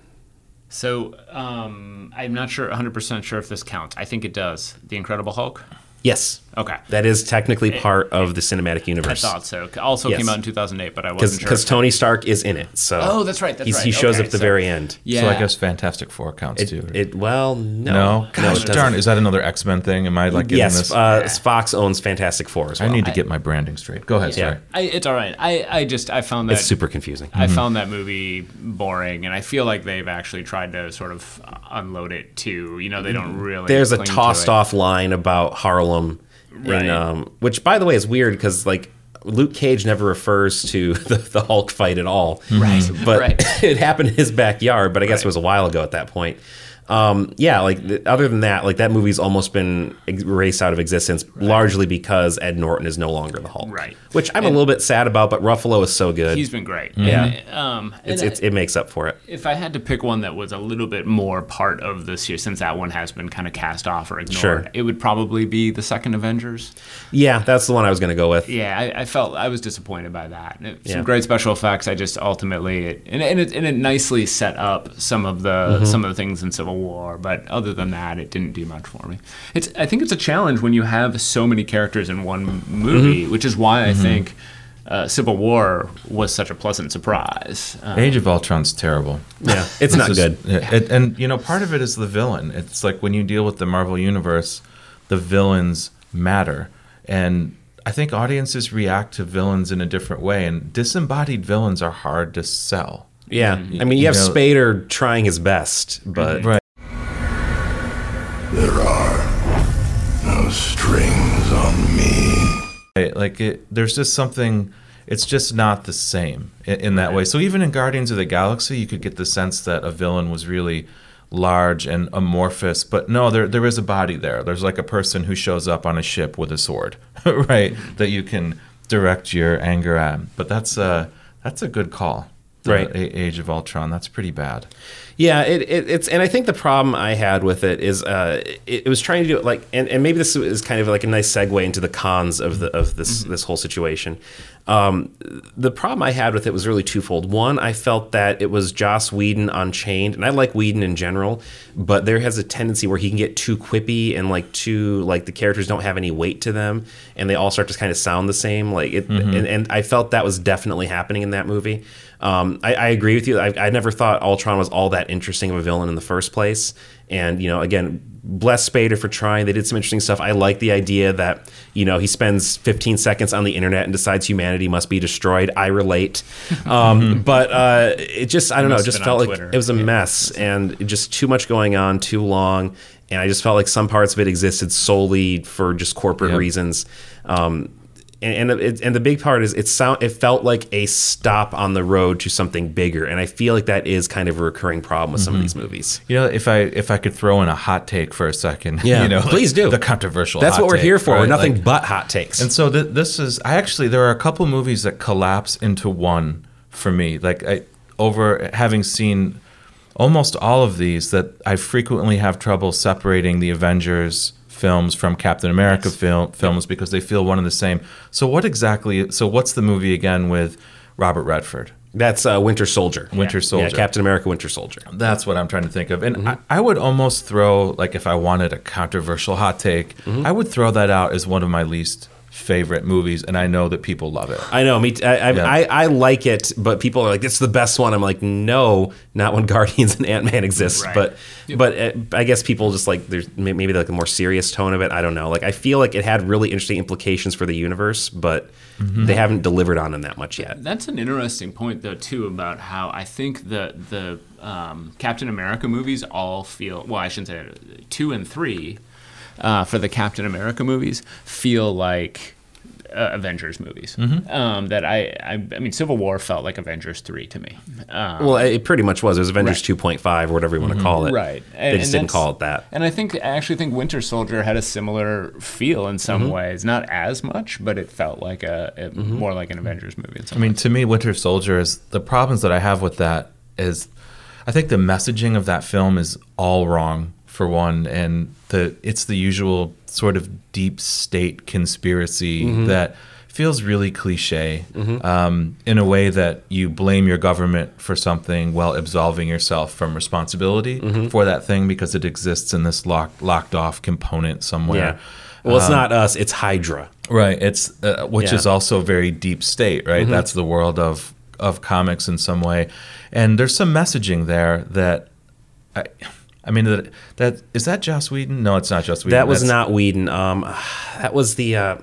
So um, I'm not sure 100% sure if this counts. I think it does. The Incredible Hulk. Yes. Okay. That is technically part of the cinematic universe. I thought so. Also Yes. came out in 2008, but I wasn't sure. Because Tony Stark is in it. So Oh, that's right, that's he's- He shows Okay, up at the so- very end. Yeah. So I guess Fantastic Four counts It, too. it well no no, gosh it doesn't. darn! Is that another X Men thing? Am I like getting yes, this? uh, Fox owns Fantastic Four as well. I need to get my branding straight. Go ahead, Yeah. sorry. I, it's all right. I, I just I found that It's super confusing. I Mhm. found that movie boring, and I feel like they've actually tried to sort of unload it too. You know, they don't really. There's a cling to tossed-off line about Harlem, Right. in, um, which by the way is weird because like Luke Cage never refers to the, the Hulk fight at all. Right, But right. it happened in his backyard, but I guess it was a while ago at that point. Um, yeah, like th- other than that, like that movie's almost been erased out of existence, largely because Ed Norton is no longer the Hulk. Right. Which I'm And- a little bit sad about, but Ruffalo is so good. He's been great. Yeah. And, um, it's, it's, it makes up for it. If I had to pick one that was a little bit more part of this year, since that one has been kind of cast off or ignored, Sure. it would probably be the second Avengers. Yeah, that's the one I was going to go with. Yeah, I, I felt I was disappointed by that. Some Yeah. great special effects. I just ultimately it, and, and it and it nicely set up some of the Mhm. some of the things in Civil War, but other than that, it didn't do much for me. It's I think it's a challenge when you have so many characters in one movie, Mhm. which is why I Mhm. think. Uh, Civil War was such a pleasant surprise. Um, Age of Ultron's terrible. Yeah, it's not good. it- and you know, part of it is the villain. It's like when you deal with the Marvel universe, the villains matter, and I think audiences react to villains in a different way. And disembodied villains are hard to sell. Yeah, I mean, you have know- Spader trying his best, but Right. There are no strings on me. Right, Like it, there's just something. It's just not the same in, in that way. So even in Guardians of the Galaxy, you could get the sense that a villain was really large and amorphous, but no, there there is a body there. There's like a person who shows up on a ship with a sword, right? That you can direct your anger at. But that's a that's a good call. The Right. A- Age of Ultron. That's pretty bad. Yeah, it, it, it's and I think the problem I had with it is uh, it, it was trying to do it like and, and maybe this is kind of like a nice segue into the cons of the of this this whole situation. Um, the problem I had with it was really twofold. One, I felt that it was Joss Whedon unchained, and I like Whedon in general, but there has a tendency where he can get too quippy and like too like the characters don't have any weight to them, and they all start to kind of sound the same. Like it, Mhm. and, and I felt that was definitely happening in that movie. Um, I, I agree with you. I, I never thought Ultron was all that interesting of a villain in the first place. And you know, again, bless Spader for trying. They did some interesting stuff. I like the idea that you know he spends 15 seconds on the internet and decides humanity must be destroyed. I relate, um, but uh, it just I don't know. It just felt like Twitter. it was a mess and just too much going on, too long. And I just felt like some parts of it existed solely for just corporate Yep. reasons. Um, and and, it, and the big part is it sound it felt like a stop on the road to something bigger, and I feel like that is kind of a recurring problem with some of Mhm. these movies. You know, if I if I could throw in a hot take for a second, Yeah, you know, please do. the controversial. That's what we're take, here for. We're right? nothing Like- but hot takes. And so th- this is. I actually there are a couple movies that collapse into one for me. Like I over having seen almost all of these, that I frequently have trouble separating the Avengers films from Captain America film, films because they feel one and the same. So what exactly? So what's the movie again with Robert Redford? That's uh, Winter Soldier. Winter Yeah, Soldier. Captain America, Winter Soldier. That's what I'm trying to think of. Mm-hmm. And I, I would almost throw, like, if I wanted a controversial hot take, Mm-hmm. I would throw that out as one of my least favorite movies. And I know that people love it. I know. Me, t- I, I, Yeah. I, I like it, but people are like, "It's the best one." I'm like, "No, not when Guardians and Ant Man exists." Right. But, but uh, I guess people just like there's maybe like a more serious tone of it. I don't know. Like I feel like it had really interesting implications for the universe, but Mm-hmm. they haven't delivered on them that much yet. That's an interesting point, though, too, about how I think the the um, Captain America movies all feel. Well, I shouldn't say two and three uh, for the Captain America movies feel like uh, Avengers movies. Mhm. Um, that I, I, I mean, Civil War felt like Avengers three to me. Um, well, it pretty much was. It was Avengers Right. 2.5 or whatever you want to call it. Right. They just didn't call it that. And I think I actually think Winter Soldier had a similar feel in some Mhm. ways, not as much, but it felt like a, a more like an Avengers movie. In some I mean, to me, Winter Soldier is the problems that I have with that is I think the messaging of that film is all wrong for one, and the it's the usual sort of deep state conspiracy Mhm. that feels really cliche Mhm. um, in a way that you blame your government for something while absolving yourself from responsibility Mhm. for that thing because it exists in this locked locked off component somewhere. Yeah. Well, it's Um, not us. It's Hydra. Right. It's uh, which Yeah. is also very deep state, right? Mhm. That's the world of of comics in some way, and there's some messaging there that I, I mean that that is that Joss Whedon? No, it's not Joss Whedon. That was That's- not Whedon. Um, that was the. Uh,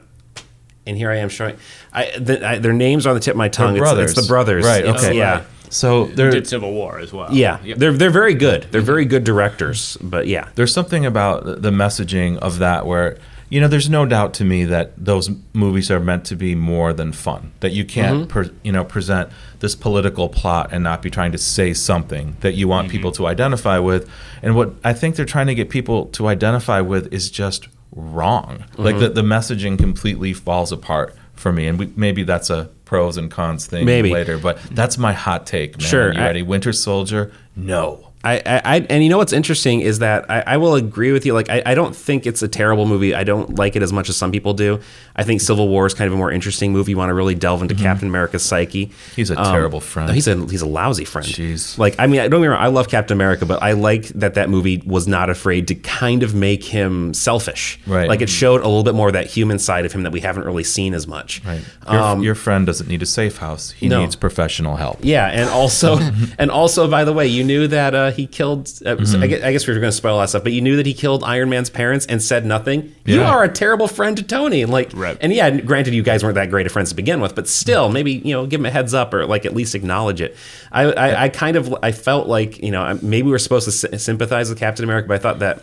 and here I am showing. I, the, I their names are on the tip of my tongue. It's- brothers. It's, the brothers. Right, It's- okay. Yeah. So they're did Civil War as well. Yeah. Yep. They're they're very good. They're very good directors. But yeah. There's something about the- the messaging of that where you know there's no doubt to me that those movies are meant to be more than fun. That you can't Mhm. per, you know present this political plot and not be trying to say something that you want people to identify with. And what I think they're trying to get people to identify with is just wrong. Like Mhm. the the messaging completely falls apart for me. And we, maybe that's a pros and cons thing Maybe. later, but that's my hot take, man. Sure, You I- ready? Winter Soldier? No. I, I, I and you know what's interesting is that I, I will agree with you. Like I, I don't think it's a terrible movie. I don't like it as much as some people do. I think Civil War is kind of a more interesting movie. You want to really delve into Captain America's psyche. Mm-hmm. He's a Um, terrible friend. no, he's a he's a lousy friend. Jeez. Like I mean, I don't get me wrong. I love Captain America, but I like that that movie was not afraid to kind of make him selfish. Right. Like it showed a little bit more of that human side of him that we haven't really seen as much. Right. Your, Um, your friend doesn't need a safe house. He No. needs professional help. Yeah, and also, and also, by the way, you knew that uh, he killed. Uh, Mhm. I, guess, I guess we were going to spoil that stuff, but you knew that he killed Iron Man's parents and said nothing. You are a terrible friend to Tony, and like, and yeah, granted, you guys weren't that great of friends to begin with, but still, maybe you know, give him a heads up or like at least acknowledge it. I, I, I kind of, I felt like you know, maybe we were supposed to sympathize with Captain America, but I thought that.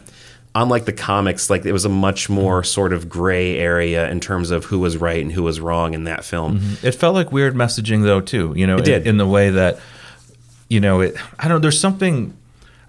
Unlike the comics, like it was a much more sort of gray area in terms of who was right and who was wrong in that film. It felt like weird messaging though too. You know, It in, did. in the way that you know it. I don't. know, There's something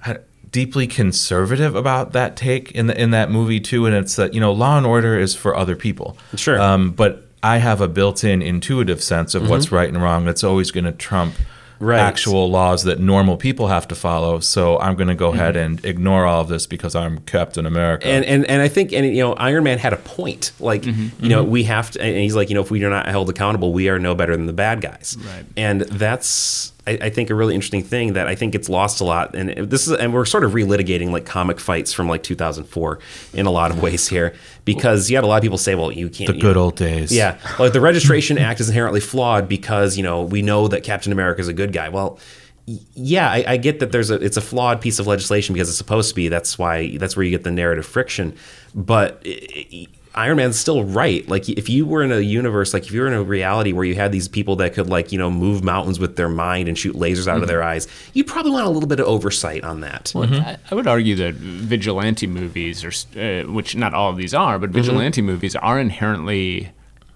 uh, deeply conservative about that take in the in that movie too, and it's that you know Law and Order is for other people. Sure. Um, but I have a built-in intuitive sense of what's Mhm. right and wrong. That's always going to trump. Right. Actual laws that normal people have to follow. So I'm going to go ahead Mhm. and ignore all of this because I'm Captain America. And, and and I think and you know Iron Man had a point. Like you know Mhm. we have to, and he's like you know if we are not held accountable, we are no better than the bad guys. Right. And that's I, I think a really interesting thing that I think gets lost a lot. And this is and we're sort of relitigating like comic fights from like 2004 in a lot of ways here because you had a lot of people say, well, you can't. The good know- old days. Yeah, like the Registration Act is inherently flawed because you know we know that Captain America is a good guy. Well. yeah, I, I get that there's a it's a flawed piece of legislation because it's supposed to be. That's why that's where you get the narrative friction. But i i Iron Man's still right. Like if you were in a universe, like if you were in a reality where you had these people that could like you know move mountains with their mind and shoot lasers out of Mhm. their eyes, you'd probably want a little bit of oversight on that. Well, I, I would argue that vigilante movies, are, uh, which not all of these are, but Mm-hmm. vigilante movies are inherently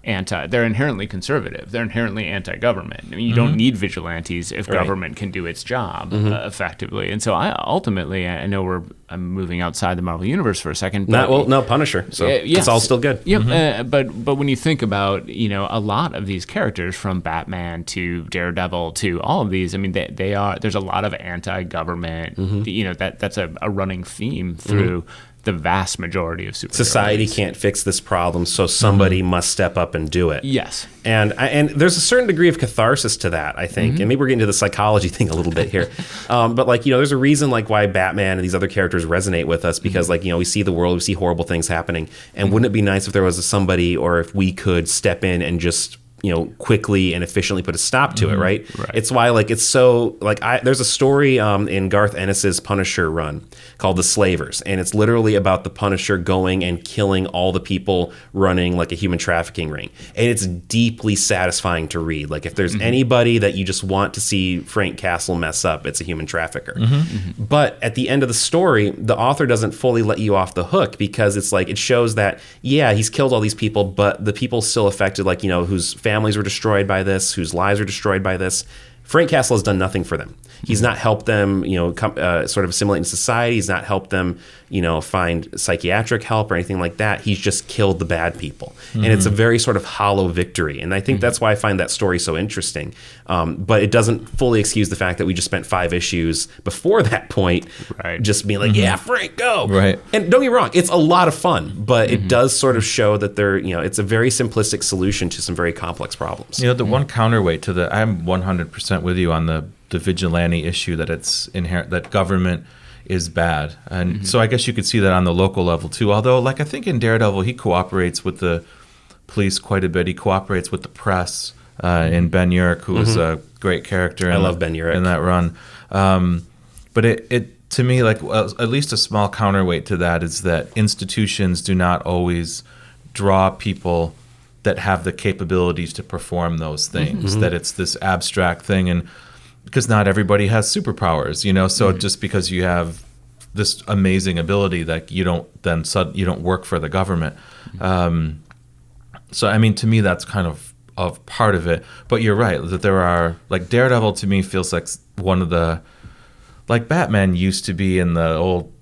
anti. They're inherently conservative. They're inherently anti-government. I mean, you don't Mhm. need vigilantes if Right. government can do its job Mhm. uh, effectively. And so, I ultimately, I know we're I'm moving outside the Marvel universe for a second. Not well, no Punisher. So Uh, it's all still good. Yep. Mhm. Uh, but but when you think about you know a lot of these characters from Batman to Daredevil to all of these, I mean they, they are there's a lot of anti-government. Mhm. You know that that's a, a running theme through the vast majority of superheroes. Society can't fix this problem, so somebody must step up and do it. Yes. And and there's a certain degree of catharsis to that, I think. Mhm. And maybe we're getting to the psychology thing a little bit here. um, but like, you know, there's a reason like why Batman and these other characters resonate with us because like, you know, we see the world, we see horrible things happening. And wouldn't it be nice if there was a somebody or if we could step in and just you know quickly and efficiently put a stop to it Mhm. right? Right. it's why like it's so like I there's a story um, in Garth Ennis's Punisher run called The Slavers and it's literally about the Punisher going and killing all the people running like a human trafficking ring and it's deeply satisfying to read like if there's Mhm. anybody that you just want to see Frank Castle mess up it's a human trafficker Mhm. but at the end of the story, the author doesn't fully let you off the hook because it's like it shows that yeah, he's killed all these people, but the people still affected, like you know, whose families were destroyed by this, whose lives were destroyed by this. Frank Castle has done nothing for them. He's not helped them, you know, come, uh, sort of assimilate in society. He's not helped them, you know, find psychiatric help or anything like that. He's just killed the bad people, and it's a Mhm. very sort of hollow victory. And I think that's why I find that story so interesting. Um, but it doesn't fully excuse the fact that we just spent five issues before that point, right. just being like, Mhm. "Yeah, Frank, go!" Right. And don't get me wrong, it's a lot of fun, but it does sort of show that there, you know, it's a very simplistic solution to some very complex problems. You know, the one counterweight to the, I'm 100% with you on the, the vigilante issue that it's inherent, that government is bad. And so I guess you could see that on the local level too. Although, like, I think in Daredevil, he cooperates with the police quite a bit. He cooperates with the press. Uh, in Ben Urich, who was Mhm. a great character, I in love the- Ben Urich. in that run. Um, but it, it to me, like well, at least a small counterweight to that is that institutions do not always draw people that have the capabilities to perform those things. Mhm. That it's this abstract thing, and because not everybody has superpowers, you know. So just because you have this amazing ability, that you don't then sud- you don't work for the government. Um, so I mean, to me, that's kind of of part of it. But you're right that there are like Daredevil to me feels like one of the like Batman used to be in the old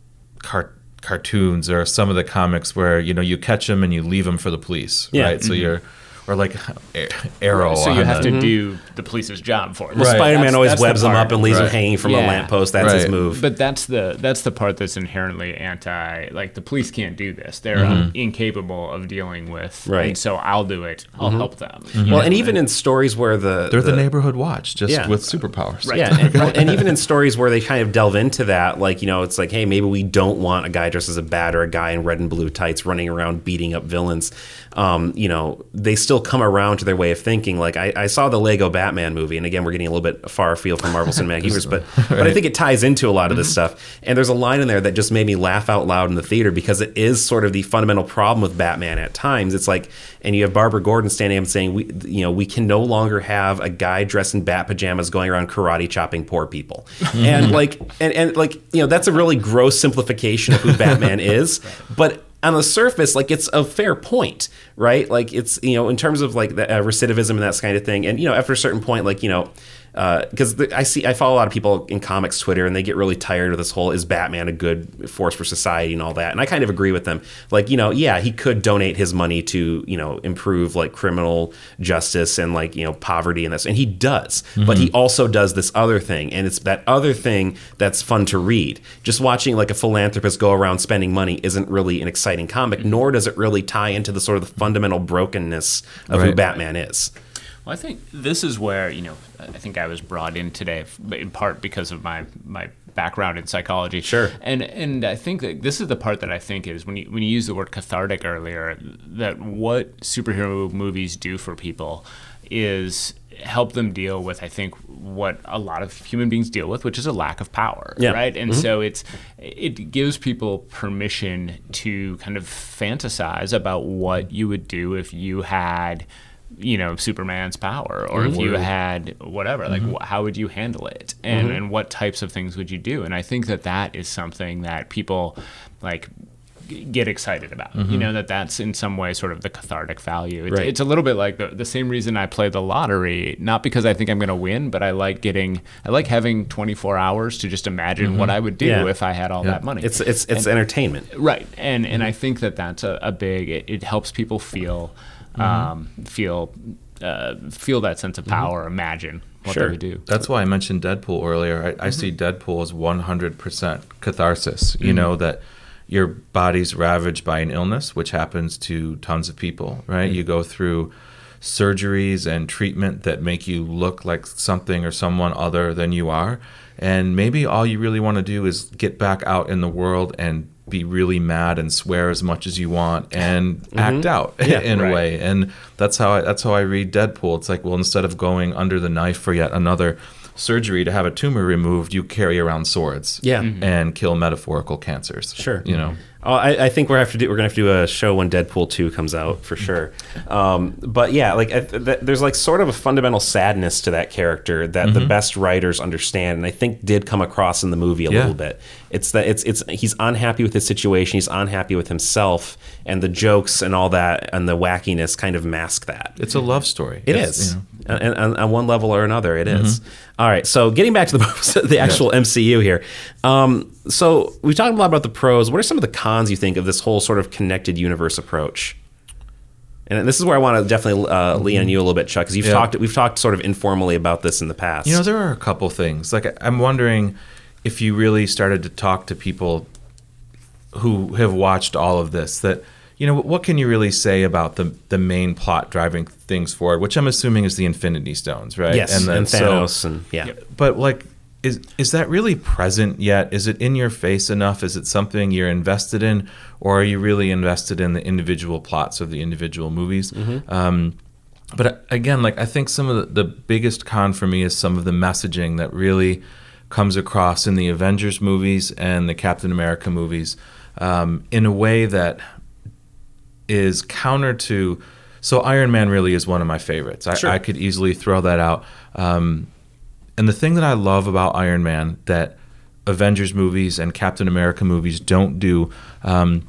cart cartoons or some of the comics where you know you catch him and you leave him for the police, Yeah. right? So Mhm. you're or like A- Arrow. So you have the- to do the police's job for you. Well, Spider-Man That's- always that's webs him part. up and leaves them hanging from a lamppost. That's his move. But that's the that's the part that's inherently anti. Like the police can't do this; they're Mhm. um, incapable of dealing with. Right. And so I'll do it. I'll Mhm. help them. Well, and even in stories where the They're the neighborhood watch, just with superpowers. Right. Yeah, and, and even in stories where they kind of delve into that, like you know, it's like, hey, maybe we don't want a guy dressed as a bat or a guy in red and blue tights running around beating up villains. Um, you know, they still come around to their way of thinking. Like I, I saw the Lego Batman movie, and again, we're getting a little bit far afield from Marvel Cinematic Universe, but but I think it ties into a lot of this stuff. And there's a line in there that just made me laugh out loud in the theater because it is sort of the fundamental problem with Batman at times. It's like, and you have Barbara Gordon standing up and saying, we, you know, we can no longer have a guy dressed in bat pajamas going around karate chopping poor people, and like, and and like, you know, that's a really gross simplification of who Batman is, but on the surface, like it's a fair point, right? Like it's you know in terms of like the uh, recidivism and that kind of thing, and you know after a certain point, like you know. Uh, because I see, I follow a lot of people in comics Twitter, and they get really tired of this whole "is Batman a good force for society" and all that. And I kind of agree with them. Like, you know, yeah, he could donate his money to you know improve like criminal justice and like you know poverty and this, and he does. But he mm-hmm. also does this other thing, and it's that other thing that's fun to read. Just watching like a philanthropist go around spending money isn't really an exciting comic, mm-hmm. nor does it really tie into the sort of the fundamental brokenness of who Batman is. Well, I think this is where you know I think I was brought in today in part because of my my background in psychology. Sure. And and I think that this is the part that I think is when you when you use the word cathartic earlier that what superhero movies do for people is help them deal with I think what a lot of human beings deal with, which is a lack of power, Yeah. right? And Mhm. so it's it gives people permission to kind of fantasize about what you would do if you had you know Superman's power or if you had whatever like Mhm. wh- how would you handle it and Mhm. and what types of things would you do and I think that that is something that people like g- get excited about you Mhm. know that that's in some way sort of the cathartic value it's, Right. it's a little bit like the, the same reason I play the lottery not because I think I'm going to win but I like getting I like having 24 hours to just imagine what Mhm. I would do Yeah. if I had all Yeah. that money It's- it's- it's And- entertainment. right and and I think that that's a, a big it, it helps people feel Mhm. um, feel uh, feel that sense of power imagine what they would do That's why I mentioned Deadpool earlier. I, I see Deadpool as 100% catharsis. You Mhm. know, that your body's ravaged by an illness, which happens to tons of people, right? Mhm. You go through surgeries and treatment that make you look like something or someone other than you are. And maybe all you really want to do is get back out in the world and be really mad and swear as much as you want and act Mhm. out Yeah, in right. a way. And that's how I, that's how I read Deadpool. It's like, well, instead of going under the knife for yet another surgery to have a tumor removed, you carry around swords, Yeah. Mhm. and kill metaphorical cancers. Sure. you know. Oh, I, I think we're have to do. We're gonna have to do a show when Deadpool two comes out for sure. Um, but yeah, like I, th- there's like sort of a fundamental sadness to that character that the Mhm. best writers understand, and I think did come across in the movie a Yeah. little bit. It's that it's it's he's unhappy with his situation. He's unhappy with himself, and the jokes and all that and the wackiness kind of mask that. It's a love story. It It's, is, you know. and, and on one level or another, it is. All right, so getting back to the the actual MCU here. Um, so we've talked a lot about the pros. What are some of the cons you think of this whole sort of connected universe approach? And this is where I want to definitely uh, lean on you a little bit, Chuck, because you've Yeah. talked we've talked sort of informally about this in the past. You know, there are a couple things. Like, I'm wondering if you really started to talk to people who have watched all of this, that, you know, what can you really say about the the main plot driving things forward, which I'm assuming is the Infinity Stones, right? Yes, and so- Thanos and- yeah. But like, is is that really present yet? Is it in your face enough? Is it something you're invested in, or are you really invested in the individual plots of the individual movies? Mhm. Um, but uh, again, like I think some of the, the biggest con for me is some of the messaging that really comes across in the Avengers movies and the Captain America movies um, in a way that is counter to. So Iron Man really is one of my favorites. I, Sure. I could easily throw that out. Um, and the thing that I love about Iron Man that Avengers movies and Captain America movies don't do um,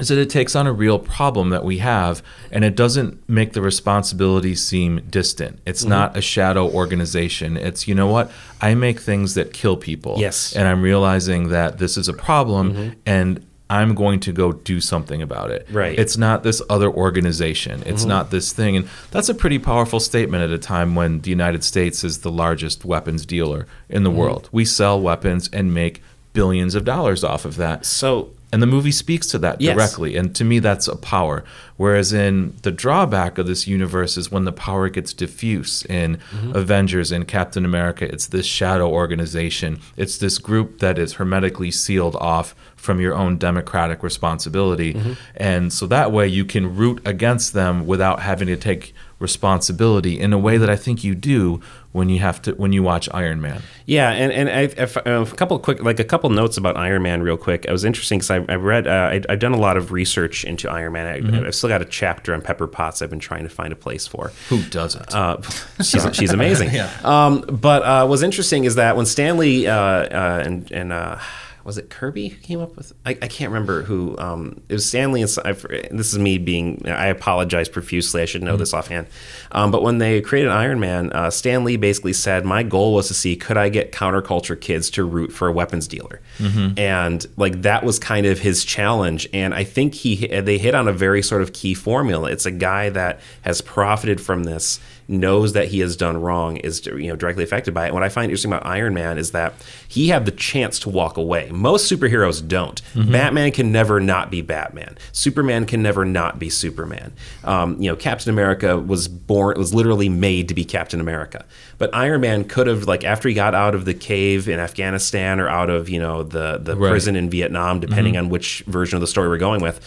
is that it takes on a real problem that we have and it doesn't make the responsibility seem distant. It's Mhm. not a shadow organization. It's, you know what? I make things that kill people. Yes. And I'm realizing that this is a problem Mhm. and I'm going to go do something about it. Right. It's not this other organization. It's Mhm. not this thing. And that's a pretty powerful statement at a time when the United States is the largest weapons dealer in the Mhm. world. We sell weapons and make billions of dollars off of that. So and the movie speaks to that Yes. directly. And to me that's a power. Whereas in the drawback of this universe is when the power gets diffuse in Mhm. Avengers and Captain America, it's this shadow organization. It's this group that is hermetically sealed off from your own democratic responsibility. Mhm. And so that way you can root against them without having to take responsibility in a way that I think you do when you have to when you watch Iron Man. Yeah, and and I, if, uh, a couple quick like a couple notes about Iron Man real quick. It was interesting because I, I read uh, I, I've done a lot of research into Iron Man. I, Mhm. I've still got a chapter on Pepper Potts I've been trying to find a place for. Who doesn't? Uh, she's she's amazing. Yeah. Um, but uh, what's interesting is that when Stan Lee uh, uh, and and uh, was it Kirby who came up with? I, I can't remember who. Um, it was Stan Lee and I, this is me being. I apologize profusely. I should know Mhm. this offhand. Um, but when they created Iron Man, uh, Stan Lee basically said, "My goal was to see could I get counterculture kids to root for a weapons dealer." Mhm. and like that was kind of his challenge and i think he they hit on a very sort of key formula it's a guy that has profited from this knows that he has done wrong is you know directly affected by it what i find interesting about iron man is that he had the chance to walk away most superheroes don't Mhm. batman can never not be batman superman can never not be superman um, you know captain america was born was literally made to be captain america but iron man could have like after he got out of the cave in afghanistan or out of you know the the Right. prison in Vietnam, depending Mhm. on which version of the story we're going with.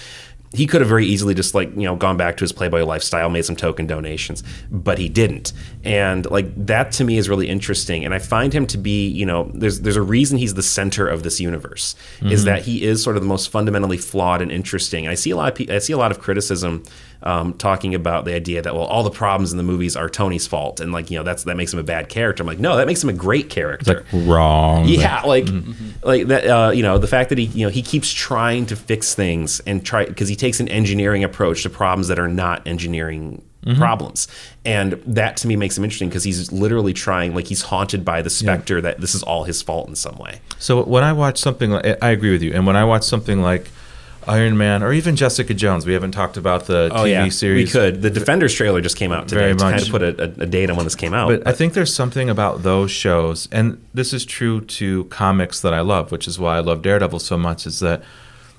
He could have very easily just like you know gone back to his Playboy lifestyle, made some token donations, but he didn't. And like that to me is really interesting. And I find him to be you know there's there's a reason he's the center of this universe is Mhm. that he is sort of the most fundamentally flawed and interesting. And I see a lot of pe- I see a lot of criticism um, talking about the idea that well all the problems in the movies are Tony's fault and like you know that's that makes him a bad character. I'm like no that makes him a great character. wrong. Yeah, like like that. Uh, you know, the fact that he you know he keeps trying to fix things and try because he takes an engineering approach to problems that are not engineering Mhm. problems, and that to me makes him interesting because he's literally trying like he's haunted by the specter that this is all his fault in some way. So when I watch something like, I agree with you. And when I watch something like Iron Man or even Jessica Jones, we haven't talked about the Oh TV yeah, series. we could. The Defenders trailer just came out today Very to kind of put a, a, date on when this came out. But I think there's something about those shows, and this is true to comics that I love, which is why I love Daredevil so much, is that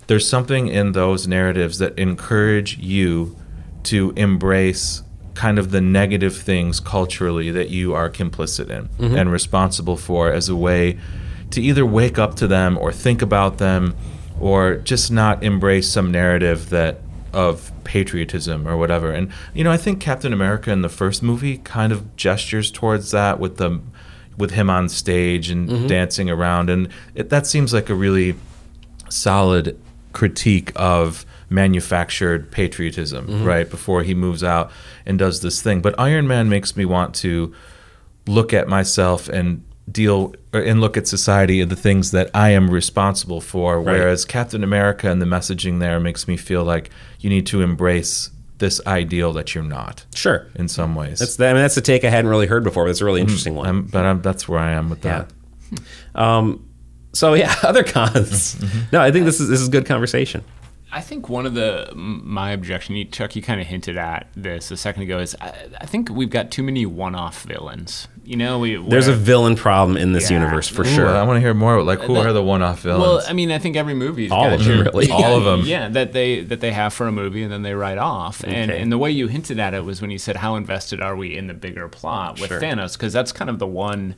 there's something in those narratives that encourage you to embrace kind of the negative things culturally that you are complicit in Mhm. and responsible for as a way to either wake up to them or think about them or just not embrace some narrative that of patriotism or whatever. And you know, I think Captain America in the first movie kind of gestures towards that with the with him on stage and Mhm. dancing around and it, that seems like a really solid critique of manufactured patriotism, Mhm. right? Before he moves out and does this thing. But Iron Man makes me want to look at myself and deal and look at society and the things that I am responsible for. Right. Whereas Captain America and the messaging there makes me feel like you need to embrace this ideal that you're not. Sure. In some ways. that's I mean that's a take I hadn't really heard before. But it's a really Mhm. interesting one. I'm- but I'm, that's where I am with that. Um, so yeah, other cons. Mm-hmm. No, I think this is this is good conversation. I think one of the my objection, Chuck, you kind of hinted at this a second ago, is I, I think we've got too many one-off villains. You know, we There's a villain problem in this Yeah. universe for Ooh, sure. I want to hear more. Like, who That- are the one-off villains? Well, I mean, I think every movie's All got of them, your- really. All of them. Yeah, that they that they have for a movie and then they write off. And and the way you hinted at it was when you said how invested are we in the bigger plot with Sure. Thanos because that's kind of the one.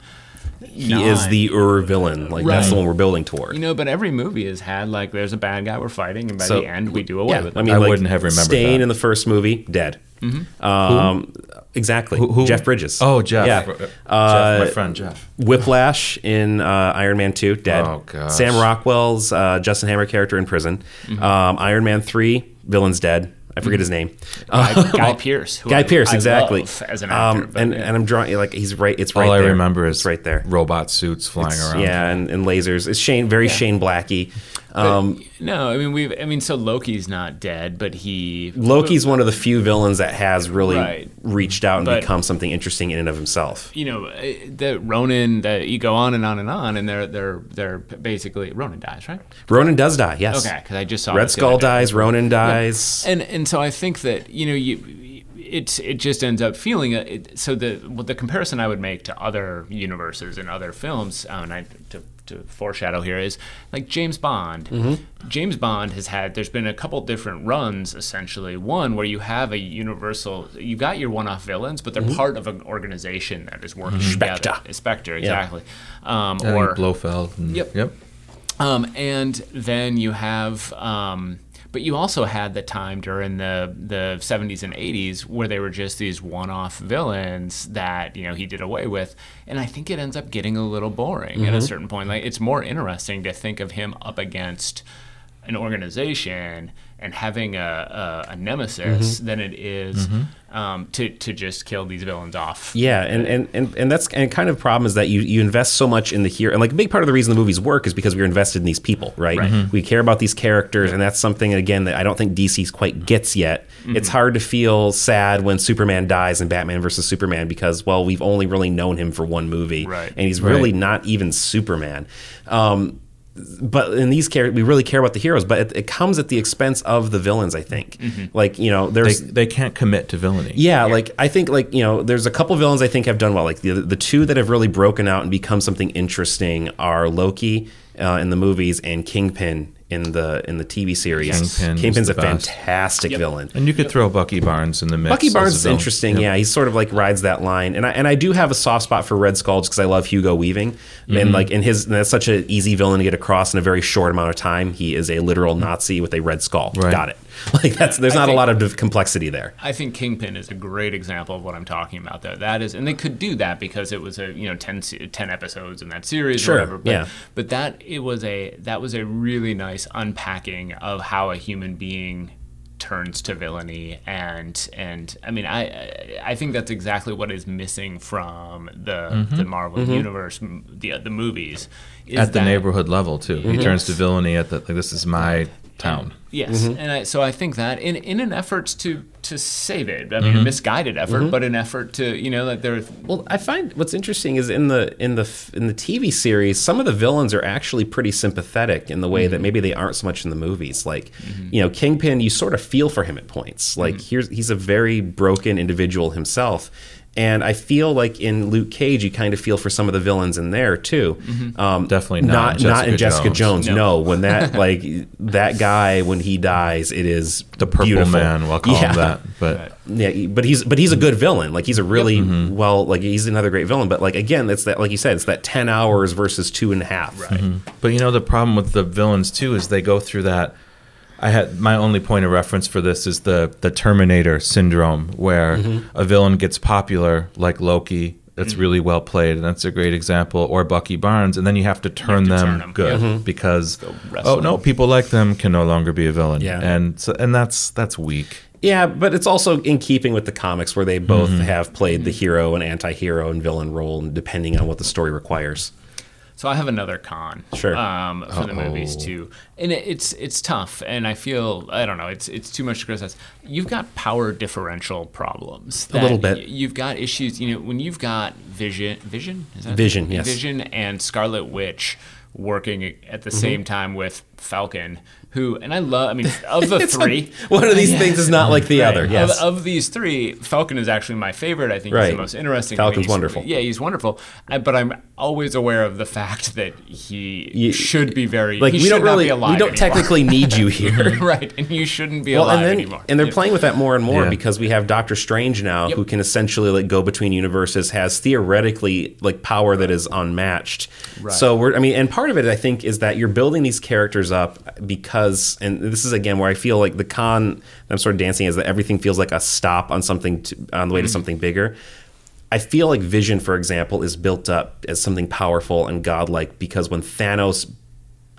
He is the Ur villain. Like that's the one we're building toward. You know, but every movie has had like there's a bad guy we're fighting, and by So- the end we do away yeah, with I him. mean, like, wouldn't have remembered Stane that. in the first movie, dead. Mhm. Um, exactly. Who- who? Jeff Bridges. Oh, Jeff. Yeah. Jeff, Uh, my friend Jeff. Whiplash in uh, Iron Man 2, dead. Oh, gosh. Sam Rockwell's uh, Justin Hammer character in prison. Mm-hmm. Um, Iron Man 3, villain's dead. I forget his name. Guy, Um, Guy Pearce, who Guy I- Pearce, I exactly. love as an actor, Um, and, yeah. and I'm drawing like he's right. It's right All I remember is It's right there. robot suits flying It's- around. Yeah, and, and lasers. It's Shane, very Shane Blacky. Um, no, I mean we've. I mean, so Loki's not dead, but he Loki's one of the few villains that has really Right. reached out and But- become something interesting in and of himself. you know, uh, the Ronan. the, you go on and on and on, and they're they're they're basically Ronan dies, right? Ronan does die, yes. Okay, because I just saw Red Skull dies, Ronan dies. and and so I think that you know you. It, it just ends up feeling it, so the well, the comparison I would make to other universes and other films uh, and I to, to foreshadow here is like James Bond. Mm-hmm. James Bond has had there's been a couple different runs essentially. One where you have a universal you got your one-off villains, but they're Mm-hmm. part of an organization that is working Mhm. together. Spectre. Spectre, Yeah. exactly. Um, or Blofeld. and- Yep. Yep. um, and then you have, um, but you also had the time during the the 70s and 80s where they were just these one-off villains that you know he did away with, and I think it ends up getting a little boring at a Mhm. certain point. Like it's more interesting to think of him up against an organization and having a, a, a nemesis Mhm. than it is Mm-hmm. um, to to just kill these villains off. Yeah, and, and, and, and that's and kind of problem is that you, you invest so much in the hero, and like a big part of the reason the movies work is because we're invested in these people, right? Right. Mhm. We care about these characters, and that's something again that I don't think DC quite gets yet. It's hard to feel sad when Superman dies in Batman versus Superman because well, we've only really known him for one movie, Right. and he's Right. really not even Superman. Um, but in these characters, we really care about the heroes, but it, it comes at the expense of the villains. I think, like you know, They, there's they can't commit to villainy. yeah, like I think like you know, there's a couple villains I think have done well. Like the the two that have really broken out and become something interesting are Loki uh, in the movies and Kingpin in the in the TV series. Kingpin was Kingpin's a best. fantastic villain. And you could throw Bucky Barnes in the mix. Bucky Barnes is interesting. Yep. Yeah, he sort of like rides that line, and I and I do have a soft spot for Red Skull just because I love Hugo Weaving, Mm-hmm. and like in his and that's such an easy villain to get across in a very short amount of time. He is a literal Nazi with a red skull. Right. Got it. Like that's there's I not a lot of complexity there. I think Kingpin is a great example of what I'm talking about. Though that is, and they could do that because it was a you know 10, 10 episodes in that series Sure, or whatever. But, yeah. but that it was a that was a really nice unpacking of how a human being turns to villainy and and I mean I I- I think that's exactly what is missing from the Mhm. the Marvel Mhm. universe the the movies is at the that- neighborhood level too. He Mhm. turns to villainy at the like this is my town. Yes, and I, so I think that in in an effort to to save it, I mean, Mhm. a misguided effort, Mhm. but an effort to you know that there's Well, I find what's interesting is in the in the in the TV series, some of the villains are actually pretty sympathetic in the way that maybe they aren't so much in the movies. Like, you know, Kingpin, you sort of feel for him at points. Like, here's he's a very broken individual himself. And I feel like in Luke Cage, you kind of feel for some of the villains in there too. Mhm. Um, Definitely not not not in Jessica Jessica Jones. Jones. No. No. when that like that guy when he dies, it is The Purple beautiful. Man, we'll call him that, but- yeah, but he's but he's a good villain. Like he's a really well like he's another great villain. But like again, it's that like you said, it's that ten hours versus two and a half. Mhm. But you know the problem with the villains too is they go through that. I had my only point of reference for this is the the Terminator syndrome, where Mhm. a villain gets popular like Loki. That's Mhm. really well played, and that's a great example. Or Bucky Barnes, and then you have to turn them turn 'em, good yeah. Mhm. because oh no, people like them can no longer be a villain. Yeah. and so, and that's that's weak. Yeah, but it's also in keeping with the comics where they both Mhm. have played the hero and anti-hero and villain role, depending on what the story requires. So I have another con, Sure. um, for the movies too, and it, it's it's tough, and I feel I don't know, it's it's too much to criticize. You've got power differential problems. A little bit. y- You've got issues. You know, when you've got Vision, Vision, is that Vision, yes. Vision and Scarlet Witch working at the Mhm. same time with Falcon. Who and I love. I mean, of the three, like one of these things is not like the other, Of- yes. Of, these three, Falcon is actually my favorite. I think he's the most interesting. Falcon's he's- wonderful. Yeah, he's wonderful. I, but I'm always aware of the fact that he You- should be very like, he we don't really- be we don't anymore. technically need you here. right? And you shouldn't be well, alive and then anymore. and they're Yeah. playing with that more and more Yeah. because we have Doctor Strange now, Yep. who can essentially like go between universes, has theoretically like power that is unmatched. Right. So we're, I mean, and part of it I think is that you're building these characters up because, and this is again where I feel like the con that I'm sort of dancing is that everything feels like a stop on something to, on the way to Mm-hmm. something bigger. I feel like Vision, for example, is built up as something powerful and godlike because when Thanos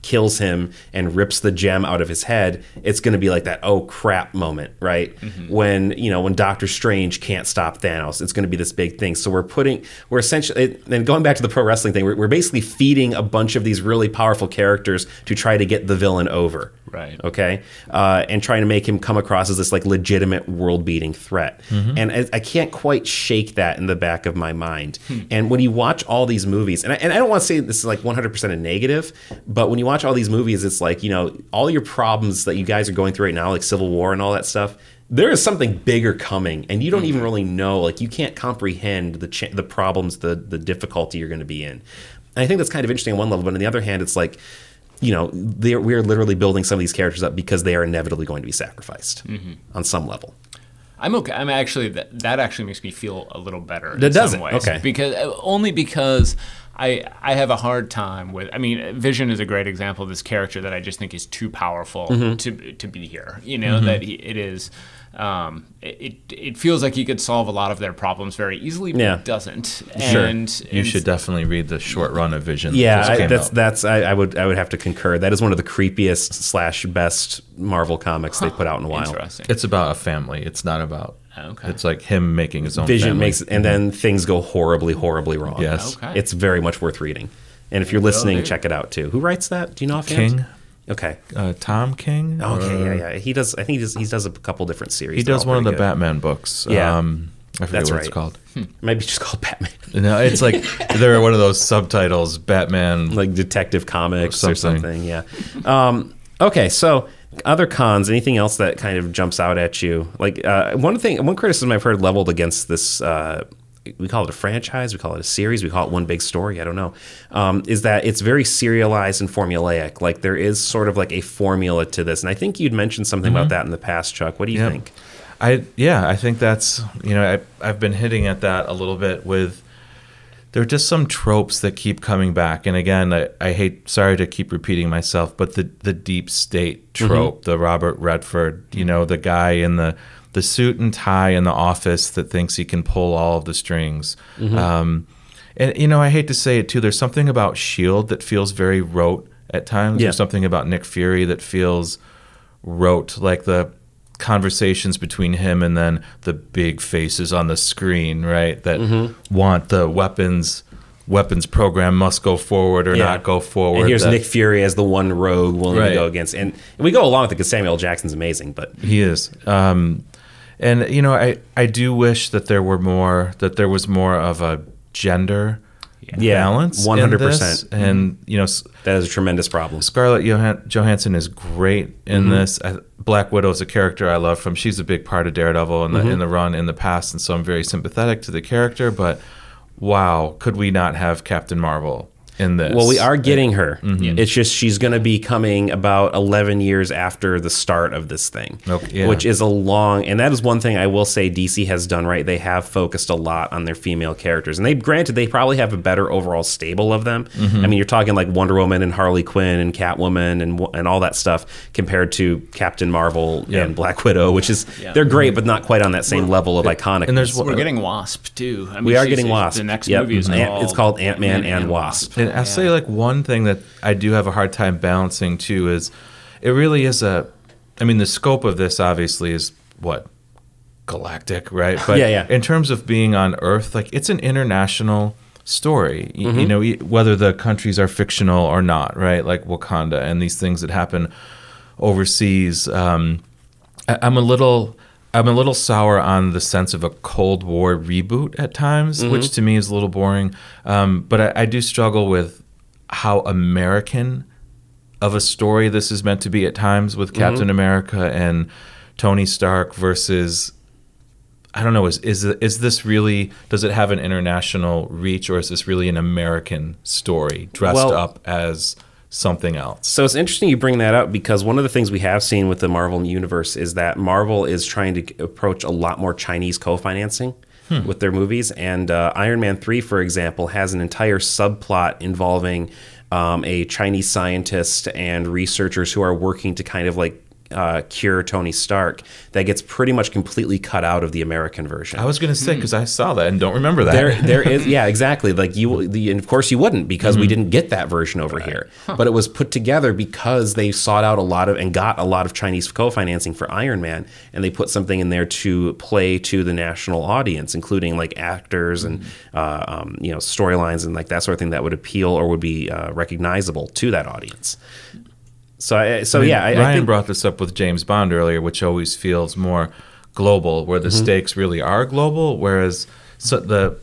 kills him and rips the gem out of his head, it's going to be like that oh crap moment, right? When, you know, when Doctor Strange can't stop Thanos, it's going to be this big thing. So we're putting, we're essentially, and going back to the pro wrestling thing, we're, we're basically feeding a bunch of these really powerful characters to try to get the villain over. Right. Okay. Uh, and trying to make him come across as this like legitimate world beating threat. Mhm. And I, I can't quite shake that in the back of my mind. Hmm. And when you watch all these movies, and I, and I don't want to say this is like 100% a negative, but when you watch all these movies, it's like, you know, all your problems that you guys are going through right now, like Civil War and all that stuff, there is something bigger coming, and you don't even really know. Like, you can't comprehend the cha- the problems, the the difficulty you're going to be in. And I think that's kind of interesting on one level, but on the other hand, it's like, you know, we're literally building some of these characters up because they are inevitably going to be sacrificed Mhm. on some level. I'm okay. I'm actually that, that actually makes me feel a little better. That in does some ways Okay. Because uh, only because I I have a hard time with. I mean, Vision is a great example of this character that I just think is too powerful Mhm. to to be here. You know Mhm. that he, it is. Um, it it feels like he could solve a lot of their problems very easily, but Yeah. it doesn't. Sure. And you and should definitely read the short run of Vision. that Yeah, just I, that's out. that's I, I would I would have to concur. That is one of the creepiest slash best Marvel comics they put out in a while. Interesting. It's about a family. It's not about. Okay. It's like him making his own. Vision family. makes and then things go horribly horribly wrong. Yes. Okay. it's very much worth reading. And if you're listening, do. check it out too. Who writes that? Do you know offhand? King. Okay. Uh, Tom King. Okay, or- yeah, yeah. He does. I think he does. He does a couple different series. He They're does one of the good. Batman books. Yeah. Um, I forget That's what right. it's called. Maybe just called Batman, No, it's like they're one of those subtitles. Batman. like Detective Comics Or or something. something. Yeah. Um, okay, so other cons. Anything else that kind of jumps out at you? Like uh, one thing, one criticism I've heard leveled against this. Uh, we call it a franchise. We call it a series. We call it one big story. I don't know. Um, is that it's very serialized and formulaic. Like there is sort of like a formula to this. And I think you'd mentioned something about Mhm. that in the past, Chuck. What do you Yep. think? I yeah, I think that's you know I I've been hitting at that a little bit with there are just some tropes that keep coming back. And again, I, I hate, sorry to keep repeating myself, but the, the deep state trope, the Robert Redford, you know, the guy in the, the suit and tie in the office that thinks he can pull all of the strings. Um, and, you know, I hate to say it too, there's something about S.H.I.E.L.D. that feels very rote at times. Yeah. There's something about Nick Fury that feels rote, like the conversations between him and then the big faces on the screen, right? That Mm-hmm. want the weapons weapons program must go forward or Yeah. not go forward. And here's that- Nick Fury as the one rogue willing Right. to go against, and, and we go along with it because Samuel Jackson's amazing. But He is. Um, and you know, I I do wish that there were more that there was more of a gender Yeah, balance. 100%. 100%. And you know, that is a tremendous problem. Scarlett Johan- Johansson is great in Mhm. this. I, Black Widow is a character I love from. She's a big part of Daredevil in the Mhm. in the run in the past, and so I'm very sympathetic to the character. But wow, could we not have Captain Marvel in this? Well, we are getting her. Mhm. It's just she's going to be coming about 11 years after the start of this thing, Okay, yeah. which is a long. And that is one thing I will say DC has done right. They have focused a lot on their female characters, and they granted they probably have a better overall stable of them. Mhm. I mean, you're talking like Wonder Woman and Harley Quinn and Catwoman and and all that stuff compared to Captain Marvel Yeah. and Black Widow, which is Yeah. they're great, but not quite on that same level of iconic. and there's We're getting Wasp too. I mean, we are getting Wasp. The next Yep. movie is Ant- called it's called Ant Man and Wasp. And I'll say like one thing that I do have a hard time balancing too is it really is a I mean the scope of this obviously is what galactic, right? But Yeah, yeah. in terms of being on Earth, like it's an international story. Y- You know, whether the countries are fictional or not, right? Like Wakanda and these things that happen overseas. Um, I, I'm a little. I'm a little sour on the sense of a Cold War reboot at times, Mhm. which to me is a little boring. Um, but I, I do struggle with how American of a story this is meant to be at times with Captain Mhm. America and Tony Stark versus I don't know is is is this really does it have an international reach or is this really an American story dressed Well- up as something else? So it's interesting you bring that up because one of the things we have seen with the Marvel universe is that Marvel is trying to approach a lot more Chinese co-financing Hmm. with their movies, and uh, Iron Man three, for example, has an entire subplot involving um, a Chinese scientist and researchers who are working to kind of like. Uh, cure Tony Stark that gets pretty much completely cut out of the American version. I was going to say because I saw that and don't remember that. There, there is, yeah, exactly. Like you, the, and of course you wouldn't because we Mhm. didn't get that version over here. But it was put together because they sought out a lot of and got a lot of Chinese co-financing for Iron Man, and they put something in there to play to the national audience, including like actors and uh, um, you know storylines and like that sort of thing that would appeal or would be uh, recognizable to that audience. So, I, so I mean, yeah, I, Ryan I think brought this up with James Bond earlier, which always feels more global, where the Mhm. stakes really are global, whereas so the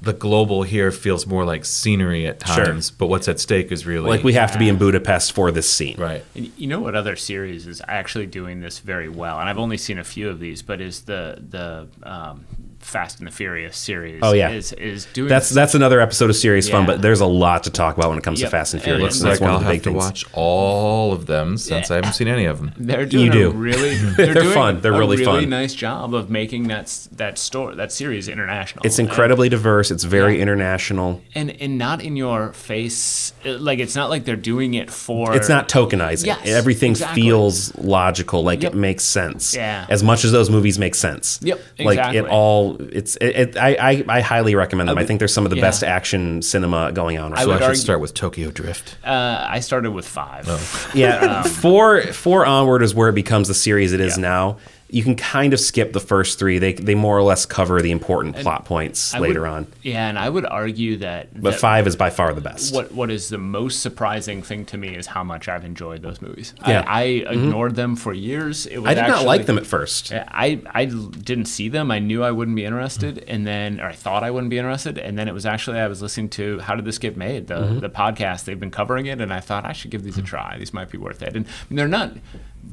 the global here feels more like scenery at Sure. times. But what's at stake is really like we have to be in Budapest for this scene. right. And you know what other series is actually doing this very well, and I've only seen a few of these, but is the the um, Fast and the Furious series. Oh yeah, is is doing that's that's another episode of serious fun, but there's a lot to talk about when it comes Yep. to Fast and And Furious. Looks and that's like one I'll of the have big to things. watch all of them since I haven't seen any of them. They're doing You do. a really They're they're, doing fun. They're a really really fun. nice job of making that s- that store that series international. It's And- incredibly diverse. It's very international. and and not in your face. uh, Like it's not like they're doing it for. It's not tokenizing. Yes, Everything exactly. feels logical, like Yep. it makes sense. Yeah. As much as those movies make sense. Yep, Like it all. It's. It, it, I, I. I highly recommend them. I I, think they're some of the yeah. best action cinema going on right I So now. I would should argue- start with Tokyo Drift. Uh, I started with five. Yeah, Um, four four onward is where it becomes the series it is now. You can kind of skip the first three. They they more or less cover the important plot points I later would- on. Yeah, and I would argue that. But that five is by far the best. What what is the most surprising thing to me is how much I've enjoyed those movies. Yeah. I, I Mhm. ignored them for years. It was I did not like them at first. I I didn't see them. I knew I wouldn't be interested, Mm-hmm. and then or I thought I wouldn't be interested, and then it was actually I was listening to How Did This Get Made, the Mhm. the podcast. They've been covering it, and I thought I should give these a Mm-hmm. try. These might be worth it. And they're not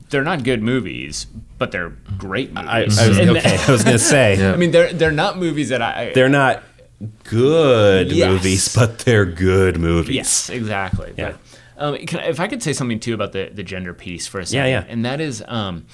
they're not good movies, but they're great movies. I- I was- okay, I was gonna say. I mean, they're they're not movies that I. They're not good Yes. movies, but they're good movies. Yes, exactly. Yeah. But, um, can, I- if I could say something too about the, the gender piece for a second, yeah. yeah. and that is, um,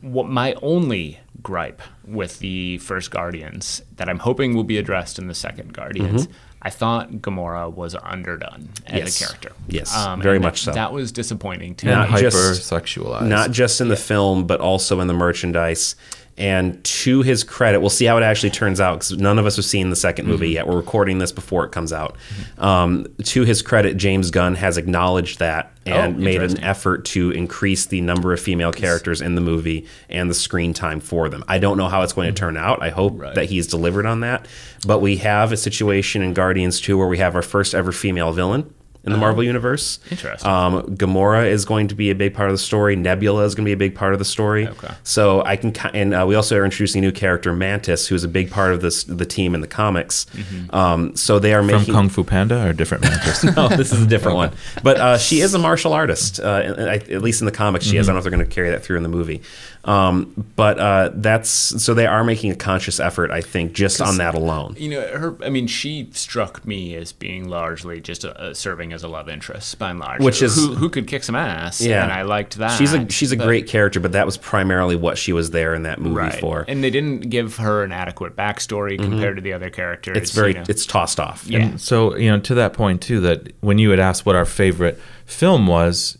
what my only gripe with the first Guardians that I'm hoping will be addressed in the second Guardians. Mhm. I thought Gamora was underdone as Yes. a character. Yes, Um, very much so. That was disappointing to not me. just hyper-sexualized. not just in the film, but also in the merchandise. And to his credit, we'll see how it actually turns out because none of us have seen the 2nd movie Mhm. yet. We're recording this before it comes out. Um, to his credit, James Gunn has acknowledged that and Oh, made an effort to increase the number of female characters in the movie and the screen time for them. I don't know how it's going to turn out. I hope that he's delivered on that. But we have a situation in Guardians 2 where we have our first ever female villain in the Oh. Marvel Universe. Interesting. Um, Gamora is going to be a big part of the story. Nebula is going to be a big part of the story. Okay. So I can, and uh, we also are introducing a new character, Mantis, who is a big part of this the team in the comics. Um, so they are From making Kung Fu Panda or different Mantis? no, this is a different one. But uh, she is a martial artist, uh, at least in the comics, she is. I don't know if they're going to carry that through in the movie. Um, but uh, that's so they are making a conscious effort, I think, just on that alone. You know, her. I mean, she struck me as being largely just a, a serving as a love interest, by and large. Which is- who, who could kick some ass. Yeah, and I liked that. She's a she's a but- great character, but that was primarily what she was there in that movie right. for. And they didn't give her an adequate backstory Mhm. compared to the other characters. It's very you know. it's tossed off. Yeah. And so, you know, to that point too, that when you had asked what our favorite film was,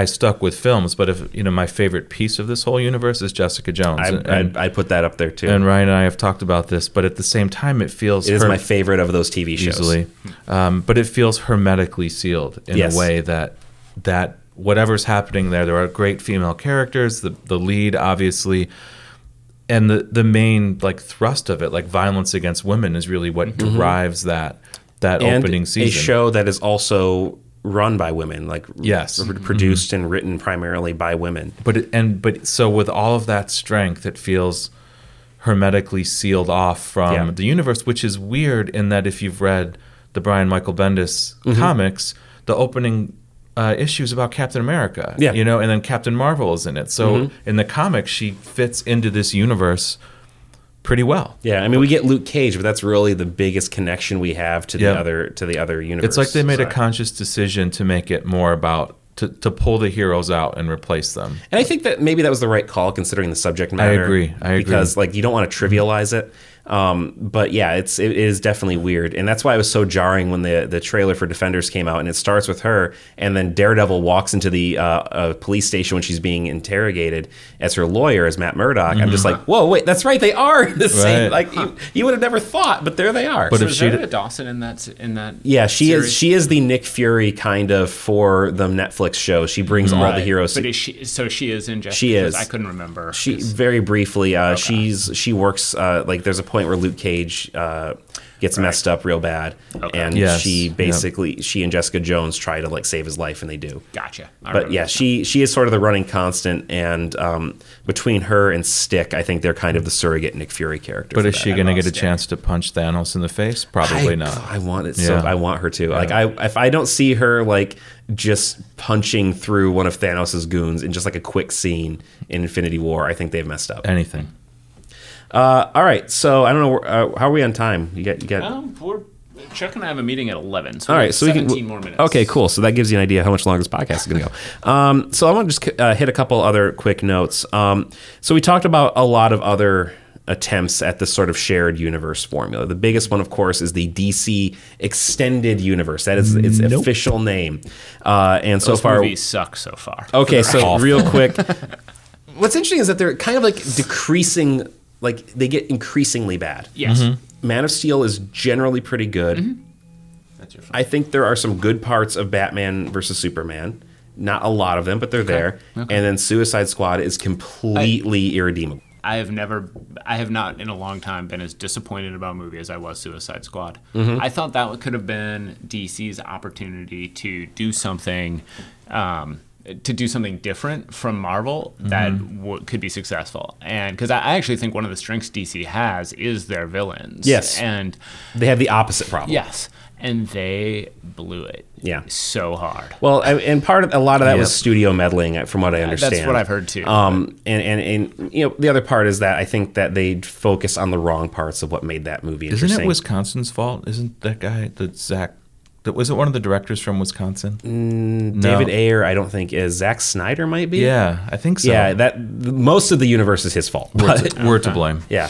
I stuck with films. But if you know, my favorite piece of this whole universe is Jessica Jones. I, and, I, I put that up there too. and Ryan and I have talked about this, but at the same time, it feels It is her- my favorite of those TV shows. easily. Um, but it feels hermetically sealed in Yes. a way that that whatever's happening there, there are great female characters. The the lead, obviously, and the the main like thrust of it, like violence against women, is really what Mhm. drives that that and opening season. a show that is also run by women, like Yes. r- produced and written primarily by women. But it, and but so with all of that strength, it feels hermetically sealed off from Yeah. the universe, which is weird in that if you've read the Brian Michael Bendis Mhm. comics, the opening uh, issues about Captain America, Yeah. you know, and then Captain Marvel is in it. So Mhm. in the comics, she fits into this universe pretty well. Yeah, I mean, we get Luke Cage, but that's really the biggest connection we have to Yeah. the other to the other universe. It's like they made a conscious decision to make it more about to, to pull the heroes out and replace them. And I think that maybe that was the right call considering the subject matter. I agree, I agree. Because like you don't want to trivialize it. Um, but yeah, it's it is definitely weird, and that's why it was so jarring when the the trailer for Defenders came out, and it starts with her, and then Daredevil walks into the uh, uh, police station when she's being interrogated as her lawyer as Matt Murdock. I'm just Mhm. like, whoa, wait, that's right, they are the same. Right. Like you, you would have never thought, but there they are. But so if is she there d- a Dawson in that in that? Yeah, she series? is. She is the Nick Fury kind of for the Netflix show. She brings all the heroes. But is she? So she is in. Jessica She is. I couldn't remember. She 'cause- very briefly. Uh, She's she works uh, like there's a point where Luke Cage uh, gets messed up real bad, and Yes. she Yep. basically she and Jessica Jones try to like save his life, and they do. Gotcha. I But yeah, this she she is sort of the running constant, and um, between her and Stick, I think they're kind of the surrogate Nick Fury character. But is that. she going to get a chance to punch Thanos in the face? Probably I, not. I want it so. Yeah. I want her to. Yeah. Like I, if I don't see her like just punching through one of Thanos' goons in just like a quick scene in Infinity War, I think they've messed up. Anything. Uh, all right, so I don't know. Uh, how are we on time? You got you got. Um, we're, Chuck and I have a meeting at eleven. So all we right, so we can. seventeen more minutes. Okay, cool. So that gives you an idea how much longer this podcast is going to go. Um, so I want to just uh, hit a couple other quick notes. Um, so we talked about a lot of other attempts at this sort of shared universe formula. The biggest one, of course, is the DC Extended Universe. That is its Nope. official name. Uh, and so Those far, movies suck so far. Okay, so Awful. real quick, what's interesting is that they're kind of like decreasing, like they get increasingly bad. Yes. Mhm. Man of Steel is generally pretty good. I think there are some good parts of Batman versus Superman. Not a lot of them, but they're there. okay. And then Suicide Squad is completely irredeemable. I have never, I have not in a long time been as disappointed about a movie as I was Suicide Squad. Mhm. I thought that could have been DC's opportunity to do something, um, to do something different from Marvel that Mhm. w- could be successful. And because I, I actually think one of the strengths DC has is their villains. Yes. and They have the opposite problem. yes, and they blew it. Yeah. so hard. Well, I- and part of a lot of that was studio meddling, uh, from what I understand. that's what I've heard, too. Um, and, and and you know, the other part is that I think that they focus on the wrong parts of what made that movie interesting. Isn't it Wisconsin's fault? Isn't that guy the Zach that was it one of the directors from Wisconsin? Mm, David Ayer, I don't think is. Zack Snyder might be. Yeah, I think so. Yeah, that most of the universe is his fault. We're, but- to, we're to blame. yeah.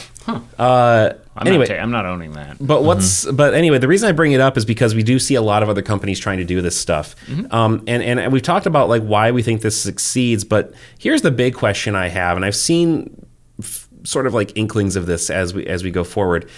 Uh, I'm anyway, not ta- I'm not owning that. But what's but anyway, the reason I bring it up is because we do see a lot of other companies trying to do this stuff, um, and and we've talked about like why we think this succeeds. But here's the big question I have, and I've seen f- sort of like inklings of this as we as we go forward.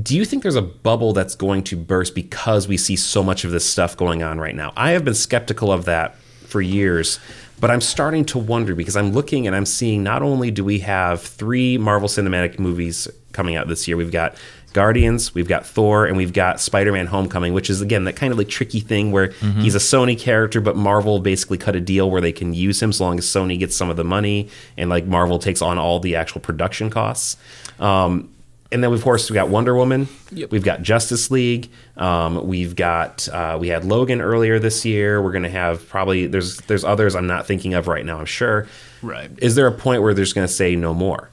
Do you think there's a bubble that's going to burst because we see so much of this stuff going on right now? I have been skeptical of that for years, but I'm starting to wonder because I'm looking and I'm seeing not only do we have three Marvel Cinematic movies coming out this year, we've got Guardians, we've got Thor, and we've got Spider Man Homecoming, which is again that kind of like tricky thing where he's a Sony character, but Marvel basically cut a deal where they can use him so long as Sony gets some of the money and like Marvel takes on all the actual production costs. Um, and then of course we got Wonder Woman. We've got Justice League. Um, we've got uh, we had Logan earlier this year. We're gonna have probably there's there's others I'm not thinking of right now. I'm sure. Right. Is there a point where there's gonna say no more?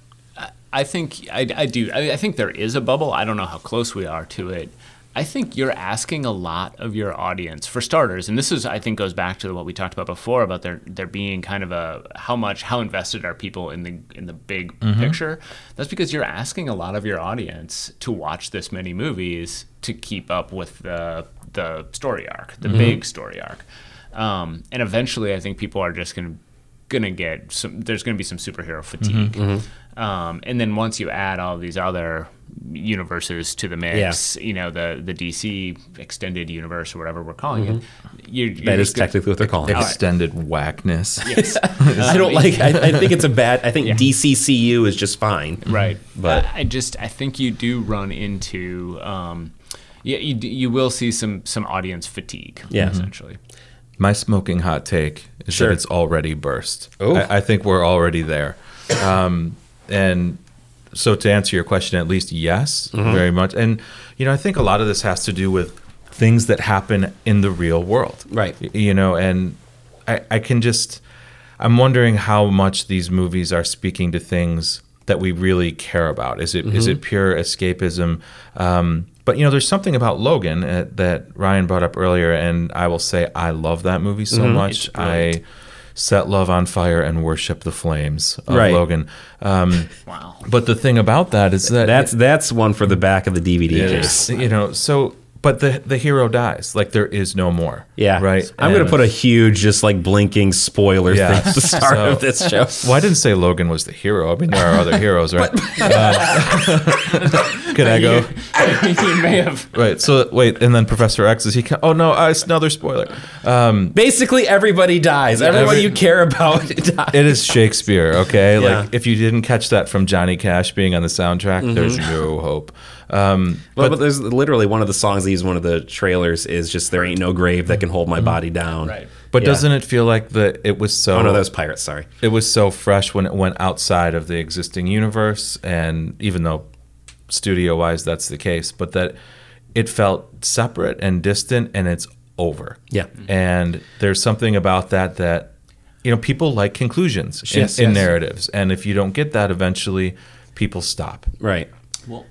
I think I, I do. I, I think there is a bubble. I don't know how close we are to it. I think you're asking a lot of your audience for starters, and this is I think goes back to what we talked about before about there there being kind of a how much how invested are people in the in the big Mhm. picture. That's because you're asking a lot of your audience to watch this many movies to keep up with the the story arc, the Mhm. big story arc, um, and eventually I think people are just gonna gonna get some. There's gonna be some superhero fatigue. Mhm. Um, and then once you add all these other universes to the mix, you know, the the DC extended universe or whatever we're calling it, you That is technically what they're calling it. Extended whackness. Yes. I don't like. I, I think it's a bad. I think DCCU is just fine. Right. But I, I just I think you do run into um, yeah you you will see some some audience fatigue. Yeah. essentially. My smoking hot take is Sure. that it's already burst. Oh. I, I think we're already there. Um, and so to answer your question, at least yes, Mhm. very much. And you know, I think a lot of this has to do with things that happen in the real world, right? You know, and I, I can just, I'm wondering how much these movies are speaking to things that we really care about. Is it is Mhm. it pure escapism? Um, but you know, there's something about Logan uh, that Ryan brought up earlier, and I will say I love that movie so Mhm. much. I set love on fire and worship the flames of Right. Logan. Um, wow. But the thing about that is that that's that's one for the back of the DVD it case. you know, so but the the hero dies. Like there is no more. Yeah, Right. I'm gonna put a huge, just like blinking spoiler thing at the start So- of this show. Well, I didn't say Logan was the hero. I mean, there are other heroes, right? Uh, can I go? you may have. Right. So wait, and then Professor X is he? ca- Oh no, uh, it's another spoiler. Um, Basically, everybody dies. Everyone Every- you care about dies. it is Shakespeare, okay? Yeah. Like if you didn't catch that from Johnny Cash being on the soundtrack, there's Mhm. no hope. Um, Well, but, but there's literally one of the songs they use in one of the trailers is just "There ain't no grave that can hold my body down." Right. but Yeah. doesn't it feel like the it was so? Oh no, that was Pirates. Sorry. It was so fresh when it went outside of the existing universe, and even though studio wise that's the case, but that it felt separate and distant, and it's over. Yeah. and there's something about that that you know people like conclusions in, Yes, in narratives, and if you don't get that, eventually people stop. Right. Well,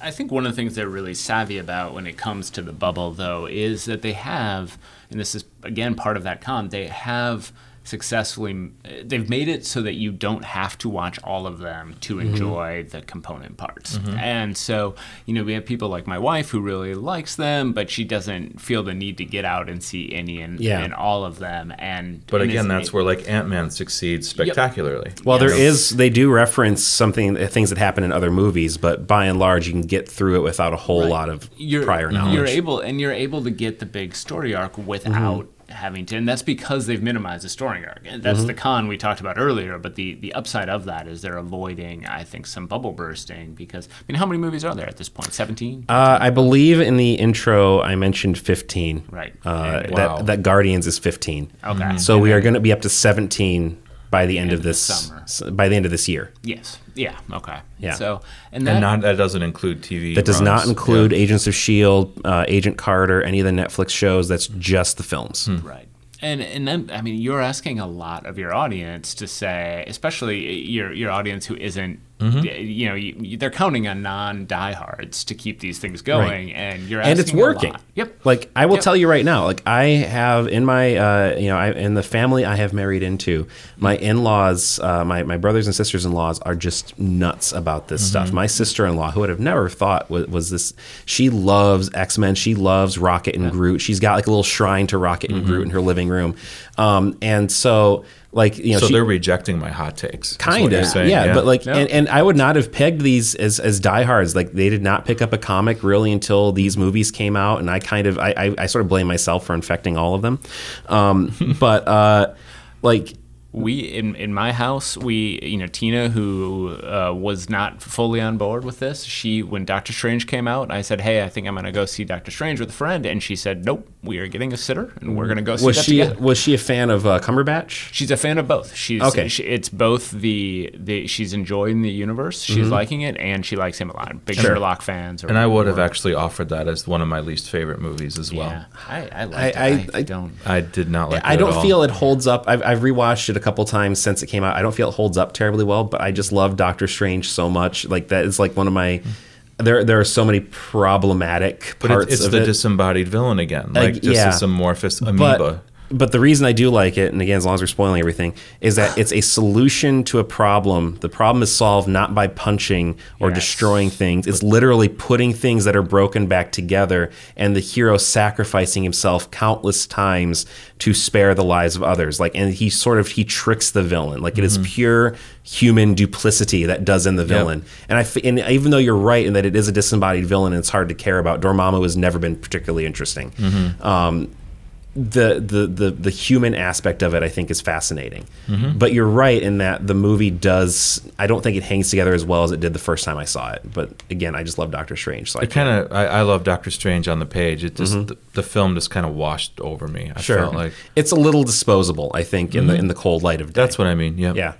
I think one of the things they're really savvy about when it comes to the bubble, though, is that they have, and this is again part of that con, they have successfully they've made it so that you don't have to watch all of them to Mhm. enjoy the component parts Mhm. and so you know we have people like my wife who really likes them but she doesn't feel the need to get out and see any and, Yeah. and all of them and But and again, is- that's where like Ant Man succeeds spectacularly. Well, there You know? is. They do reference something, uh, things that happen in other movies, but by and large, you can get through it without a whole lot of you're, prior knowledge. You're able and you're able to get the big story arc without having to, and that's because they've minimized the storing arc. And that's Mhm. the con we talked about earlier. But the the upside of that is they're avoiding, I think, some bubble bursting because I mean, how many movies are there at this point? Seventeen. Uh, I believe in the intro I mentioned 15. Right. Uh, Wow. that, that Guardians is 15. Okay. Mhm. So And we are going to be up to 17 by the end, End of of this summer. by the end of this year. Yes. Yeah. Okay. Yeah. So and and that not that doesn't include TV. That does not runs. include Agents of Shield, uh, Agent Carter, any of the Netflix shows. That's just the films. Right. And and then I mean you're asking a lot of your audience to say, especially your your audience who isn't Mm-hmm. you know, you, you- they're counting on non-diehards to keep these things going, and you're and it's working. Yep. Like I will Yep. tell you right now, like I have in my, uh, you know, I, in the family I have married into, my in-laws, uh, my my brothers and sisters-in-laws are just nuts about this stuff. Mm-hmm. My sister-in-law, who would have never thought was, was this, she loves X Men. She loves Rocket and Groot. She's got like a little shrine to Rocket and Groot in her living room, um, and so like you know, so she, they're rejecting my hot takes. kind of saying, yeah, but like Yeah. and, and i would not have pegged these as as diehards like they did not pick up a comic really until these movies came out and i kind of i i, I sort of blame myself for infecting all of them um but uh like we in in my house we you know tina who uh, was not fully on board with this she when doctor strange came out i said hey i think i'm going to go see doctor strange with a friend and she said nope we are getting a sitter and we're going to go see was that she together. was she a fan of uh, cumberbatch She's a fan of both. She's Okay. She, it's both the the she's enjoying the universe, she's liking it, and she likes him a lot. Big Sherlock fans. Or, and I would have actually offered that as one of my least favorite movies as well. Yeah, I I, liked I- it. I- I, I- don't. I did not like. I don't at all. feel it holds up. I've, I've rewatched it a couple times since it came out. I don't feel it holds up terribly well, but I just love Doctor Strange so much. Like that is like one of my. There, there are so many problematic But parts it's, it's of the it. disembodied villain again, like just yeah. this amorphous amoeba. But, but the reason I do like it, and again, as long as we're spoiling everything, is that it's a solution to a problem. The problem is solved not by punching or Yes. destroying things. It's literally putting things that are broken back together, and the hero sacrificing himself countless times to spare the lives of others. Like, and he sort of he tricks the villain. Like it is pure human duplicity that does in the villain. And I, and even though you're right in that it is a disembodied villain, and it's hard to care about. Dormammu has never been particularly interesting. Um, the, the the the human aspect of it I think is fascinating. Mm-hmm. But you're right in that the movie does I don't think it hangs together as well as it did the first time I saw it. But again, I just love Doctor Strange. So I It kind of, I, I love Doctor Strange on the page. It just, the, the film just kind of washed over me. I Mm-hmm. sure felt like it's a little disposable. I think in the in the cold light of day. that's what I mean. Yeah. yeah.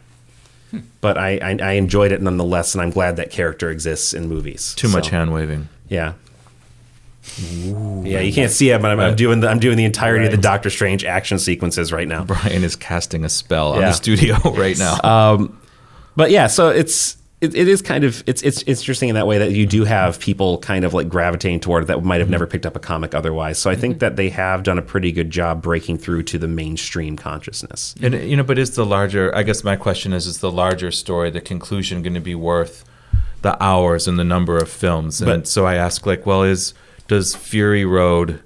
But I, I I enjoyed it nonetheless, and I'm glad that character exists in movies. Too much hand waving. Yeah. Yeah, you can't see it, but I'm, I'm doing the I'm doing the entirety of the Doctor Strange action sequences right now. Brian is casting a spell on the studio right now. Um, but yeah, so it's it, it is kind of it's it's it's interesting in that way that you do have people kind of like gravitating toward it that might have never picked up a comic otherwise. So I think that they have done a pretty good job breaking through to the mainstream consciousness. And you know, but is the larger? I guess my question is: Is the larger story, the conclusion, going to be worth the hours and the number of films? And But- so I ask, like, well, is does Fury Road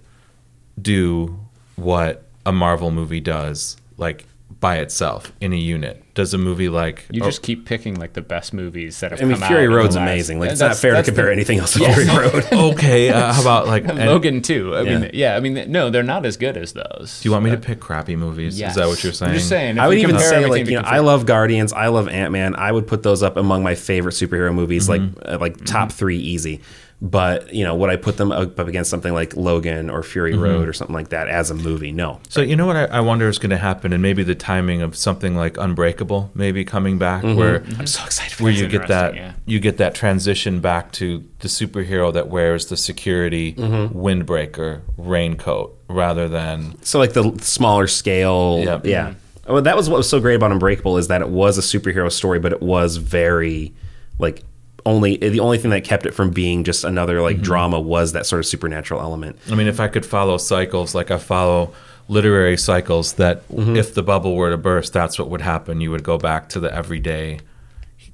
do what a Marvel movie does, like by itself in a unit? Does a movie like You oh, just keep picking like the best movies that have I mean, come Fury out in the Road's last- amazing. Like and it's not fair to compare the- anything else to Yes. Fury Road. okay? Uh, how about like and- Logan too. I Yeah. mean, yeah. I mean, no, they're not as good as those. Do you want me to pick crappy movies? Yes. Is that what you're saying? I'm just saying. I would even say like you know I love Guardians, I love Ant Man. I would put those up among my favorite superhero movies, like Mm-hmm. uh, like top three easy. But you know, would I put them up up against something like Logan or Fury Mm-hmm. Road or something like that as a movie? No. So you know what I, I wonder is going to happen, and maybe the timing of something like Unbreakable, maybe coming back, where I'm so excited for where you get that yeah. you get that transition back to the superhero that wears the security Mm-hmm. windbreaker raincoat rather than So like the smaller scale, Yep. yeah. Well, that was what was so great about Unbreakable is that it was a superhero story, but it was very like only the only thing that kept it from being just another Mm-hmm. like drama was that sort of supernatural element. I mean if I could follow cycles like I follow literary cycles that Mm-hmm. if the bubble were to burst that's what would happen you would go back to the everyday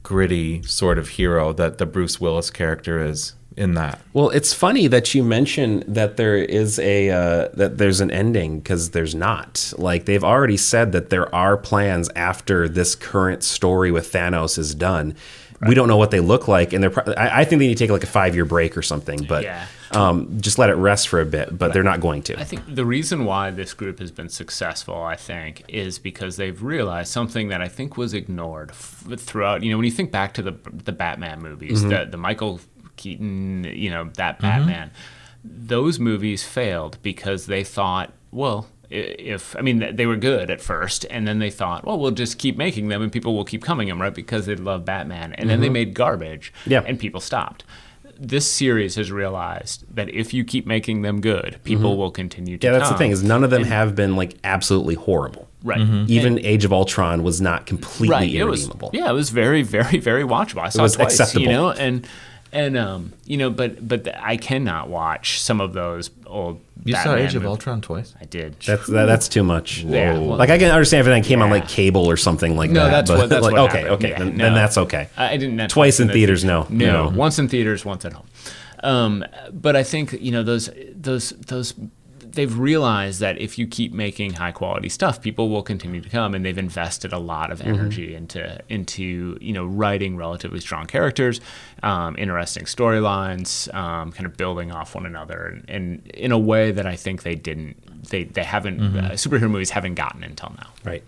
gritty sort of hero that the Bruce Willis character is in that Well, it's funny that you mention that there is a uh, that there's an ending because there's not. Like they've already said that there are plans after this current story with Thanos is done. We don't know what they look like, and they're. Pro- I, I think they need to take like a five year break or something, but Yeah. um, just let it rest for a bit. But they're not going to. I think the reason why this group has been successful, I think, is because they've realized something that I think was ignored f- throughout. You know, when you think back to the the Batman movies, the the Michael Keaton, you know, that Batman, those movies failed because they thought, well. I- If I mean they were good at first, and then they thought, well, we'll just keep making them, and people will keep coming them, right? Because they love Batman, and then they mm-hmm. made garbage, Yeah. and people stopped. This series has realized that if you keep making them good, people mm-hmm. will continue to. yeah, that's the thing is none of them have been like absolutely horrible. Right. Mm-hmm. Even Age of Ultron was not completely right. It was, yeah, it was very, very, very watchable. I saw was it twice, acceptable. you know, and and um, you know, but but I cannot watch some of those old. You saw Batman Age of movies. Ultron twice. I did. That's that, that's too much. Yeah, well- like I can understand if that came on like cable or something like No, that. that's but, what. That's like, what okay, happened. okay, Yeah, then, no. then that's okay. I I didn't. Twice in theaters, no, no, no. Once in theaters, once at home. Um, but I think you know those those those. They've realized that if you keep making high quality stuff, people will continue to come, and they've invested a lot of Mm-hmm. energy into into you know writing relatively strong characters, um, interesting storylines, um, kind of building off one another, and, and in a way that I think they didn't they they haven't Mm-hmm. uh, superhero movies haven't gotten until now. Right.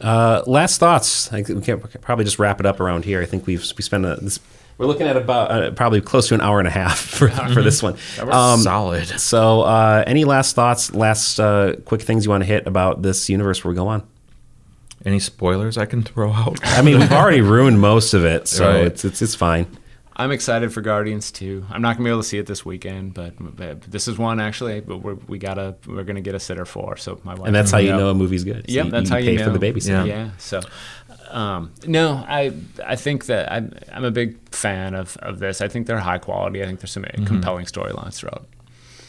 Uh, last thoughts. I think we can probably just wrap it up around here. I think we've we spent a, this. We're looking at about uh, probably close to an hour and a half for, for this one. That was solid. So, uh, any last thoughts? Last uh, quick things you want to hit about this universe where we go on? Any spoilers I can throw out? I mean, we've already ruined most of it, so Right. it's, it's it's fine. I'm excited for Guardians 2. I'm not gonna be able to see it this weekend, but, but this is one actually. But we're, we gotta we're gonna get a sitter for. So my wife And that's how you Yep. know a movie's good. So Yep, you- that's you how pay you know. for the babysitter. Yeah. So, um, no, I I think that I'm I'm a big fan of of this. I think they're high quality. I think there's some Mm-hmm. compelling storylines throughout.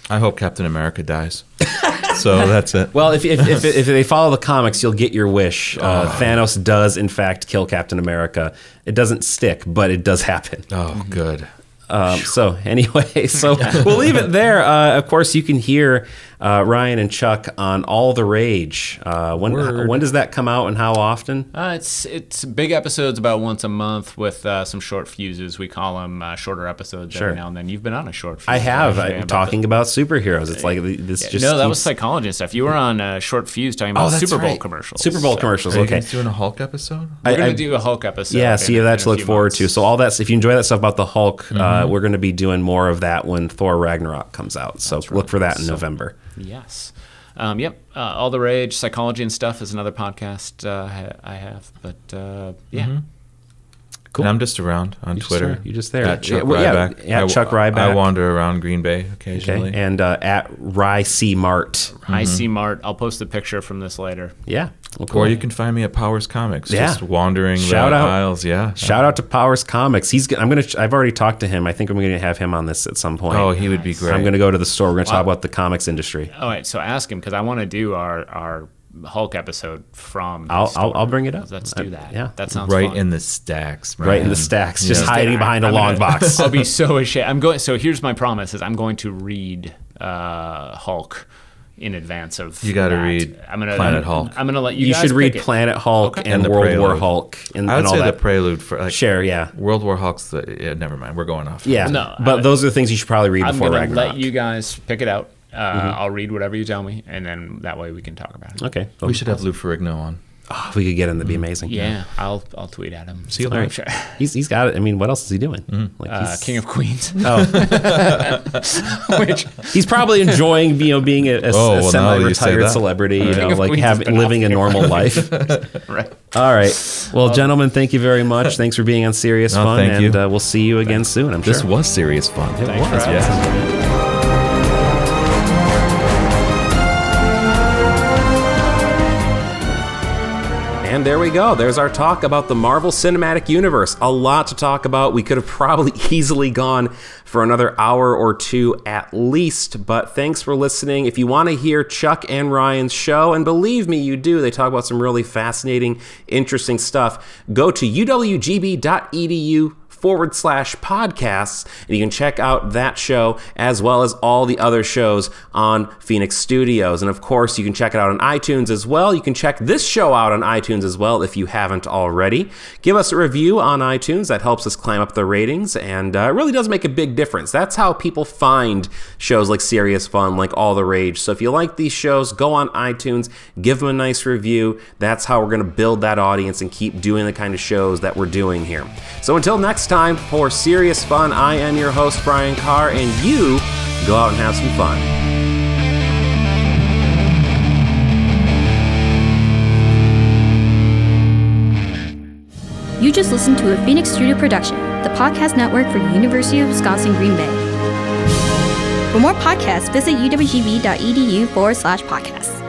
I hope Captain America dies. so that's it. Well, if, if, if, if they follow the comics, you'll get your wish. Uh, Thanos does, in fact, kill Captain America. It doesn't stick, but it does happen. Oh, good. Um, so anyway, so we'll leave it there. Uh, of course, you can hear uh, Ryan and Chuck on All the Rage. Uh, when Word. when does that come out and how often? Uh, it's it's big episodes about once a month with uh, some short fuses. We call them uh, shorter episodes Sure. every now and then. You've been on a short. Fuse I have. I'm about talking about superheroes. It's like this Yeah, just no, that was keeps- psychology and stuff. You were on a short fuse talking Oh, about that's Super Bowl right. commercials. Super Bowl So commercials. Are you Okay. doing a Hulk episode? We're I- gonna I- do a Hulk episode. Yeah, in- so you have that to look forward months. to. So all that, if you enjoy that stuff about the Hulk, uh, Mhm. we're going to be doing more of that when Thor Ragnarok comes out. So look for that in So- November. Yes. Um, yep. Uh, All the Rage, Psychology and Stuff is another podcast uh, I have. But uh, yeah. Mhm. Cool. And I'm just around on You're Twitter. there. You're just there. At Chuck Yeah, well, yeah, Rybak. at I- Chuck I wander around Green Bay occasionally. Okay. And uh, at Rye C Mart. I see Mart. I'll post a picture from this later. Yeah. Well, cool. Or you can find me at Powers Comics, Yeah. just wandering Shout the out. aisles. Yeah. Shout out to Powers Comics. He's. g- I'm gonna. I've already talked to him. I think I'm gonna have him on this at some point. Oh, he would be great. I'm gonna go to the store. We're gonna talk about the comics industry. All right. So ask him because I want to do our, our Hulk episode from. I'll. I'll. I'll bring it up. Let's Uh, do that. yeah. That sounds right fun. in the stacks. Right in the man. stacks, Yeah. just hiding behind a I'm long gonna- box. I'll be so ashamed. I'm going. So here's my promise: is I'm going to read uh, Hulk in advance of. You gotta read I'm gonna Planet Hulk. I'm gonna let you. You, guys should read it. Planet Hulk Okay. and, the World War Hulk and, I would and all say that. the prelude for like Share, yeah. World War Hulk's the yeah, never mind. We're going off. Yeah, No, but I- those are the things you should probably read I'm before gonna Ragnarok. let you guys pick it out. Uh, Mhm. I'll read whatever you tell me, and then that way we can talk about it. Okay, We should have Lou Ferrigno on. Oh, if we could get him, that'd be amazing. Yeah, I'll I'll tweet at him. See you later. sure. He's, he's got it. I mean, what else is he doing? Like Uh, he's- King of Queens. Oh. Which he's probably enjoying you know being a, a, Oh, a well, now that you say semi-retired that. celebrity, you know, like Queens has having living a normal life. right. All right. Well, gentlemen, thank you very much. Thanks for being on Serious No, Fun, thank and you. uh, we'll see you again soon. I'm This sure. was serious fun. It Thanks was. having yes. And there we go. There's our talk about the Marvel Cinematic Universe. A lot to talk about. We could have probably easily gone for another hour or two at least, but thanks for listening. If you want to hear Chuck and Ryan's show, and believe me, you do, they talk about some really fascinating, interesting stuff, go to uwgb.edu forward slash podcasts, and you can check out that show as well as all the other shows on Phoenix Studios. And of course, you can check it out on iTunes as well. You can check this show out on iTunes as well if you haven't already. Give us a review on iTunes, that helps us climb up the ratings, and uh, it really does make a big difference. That's how people find shows like Serious Fun, like All the Rage. So if you like these shows, go on iTunes, give them a nice review. That's how we're going to build that audience and keep doing the kind of shows that we're doing here. So until next time for Serious Fun, I am your host, Brian Carr, and you go out and have some fun. You just listened to a Phoenix Studio production, the podcast network for University of Wisconsin Green Bay. For more podcasts, visit uwgb.edu forward slash podcasts.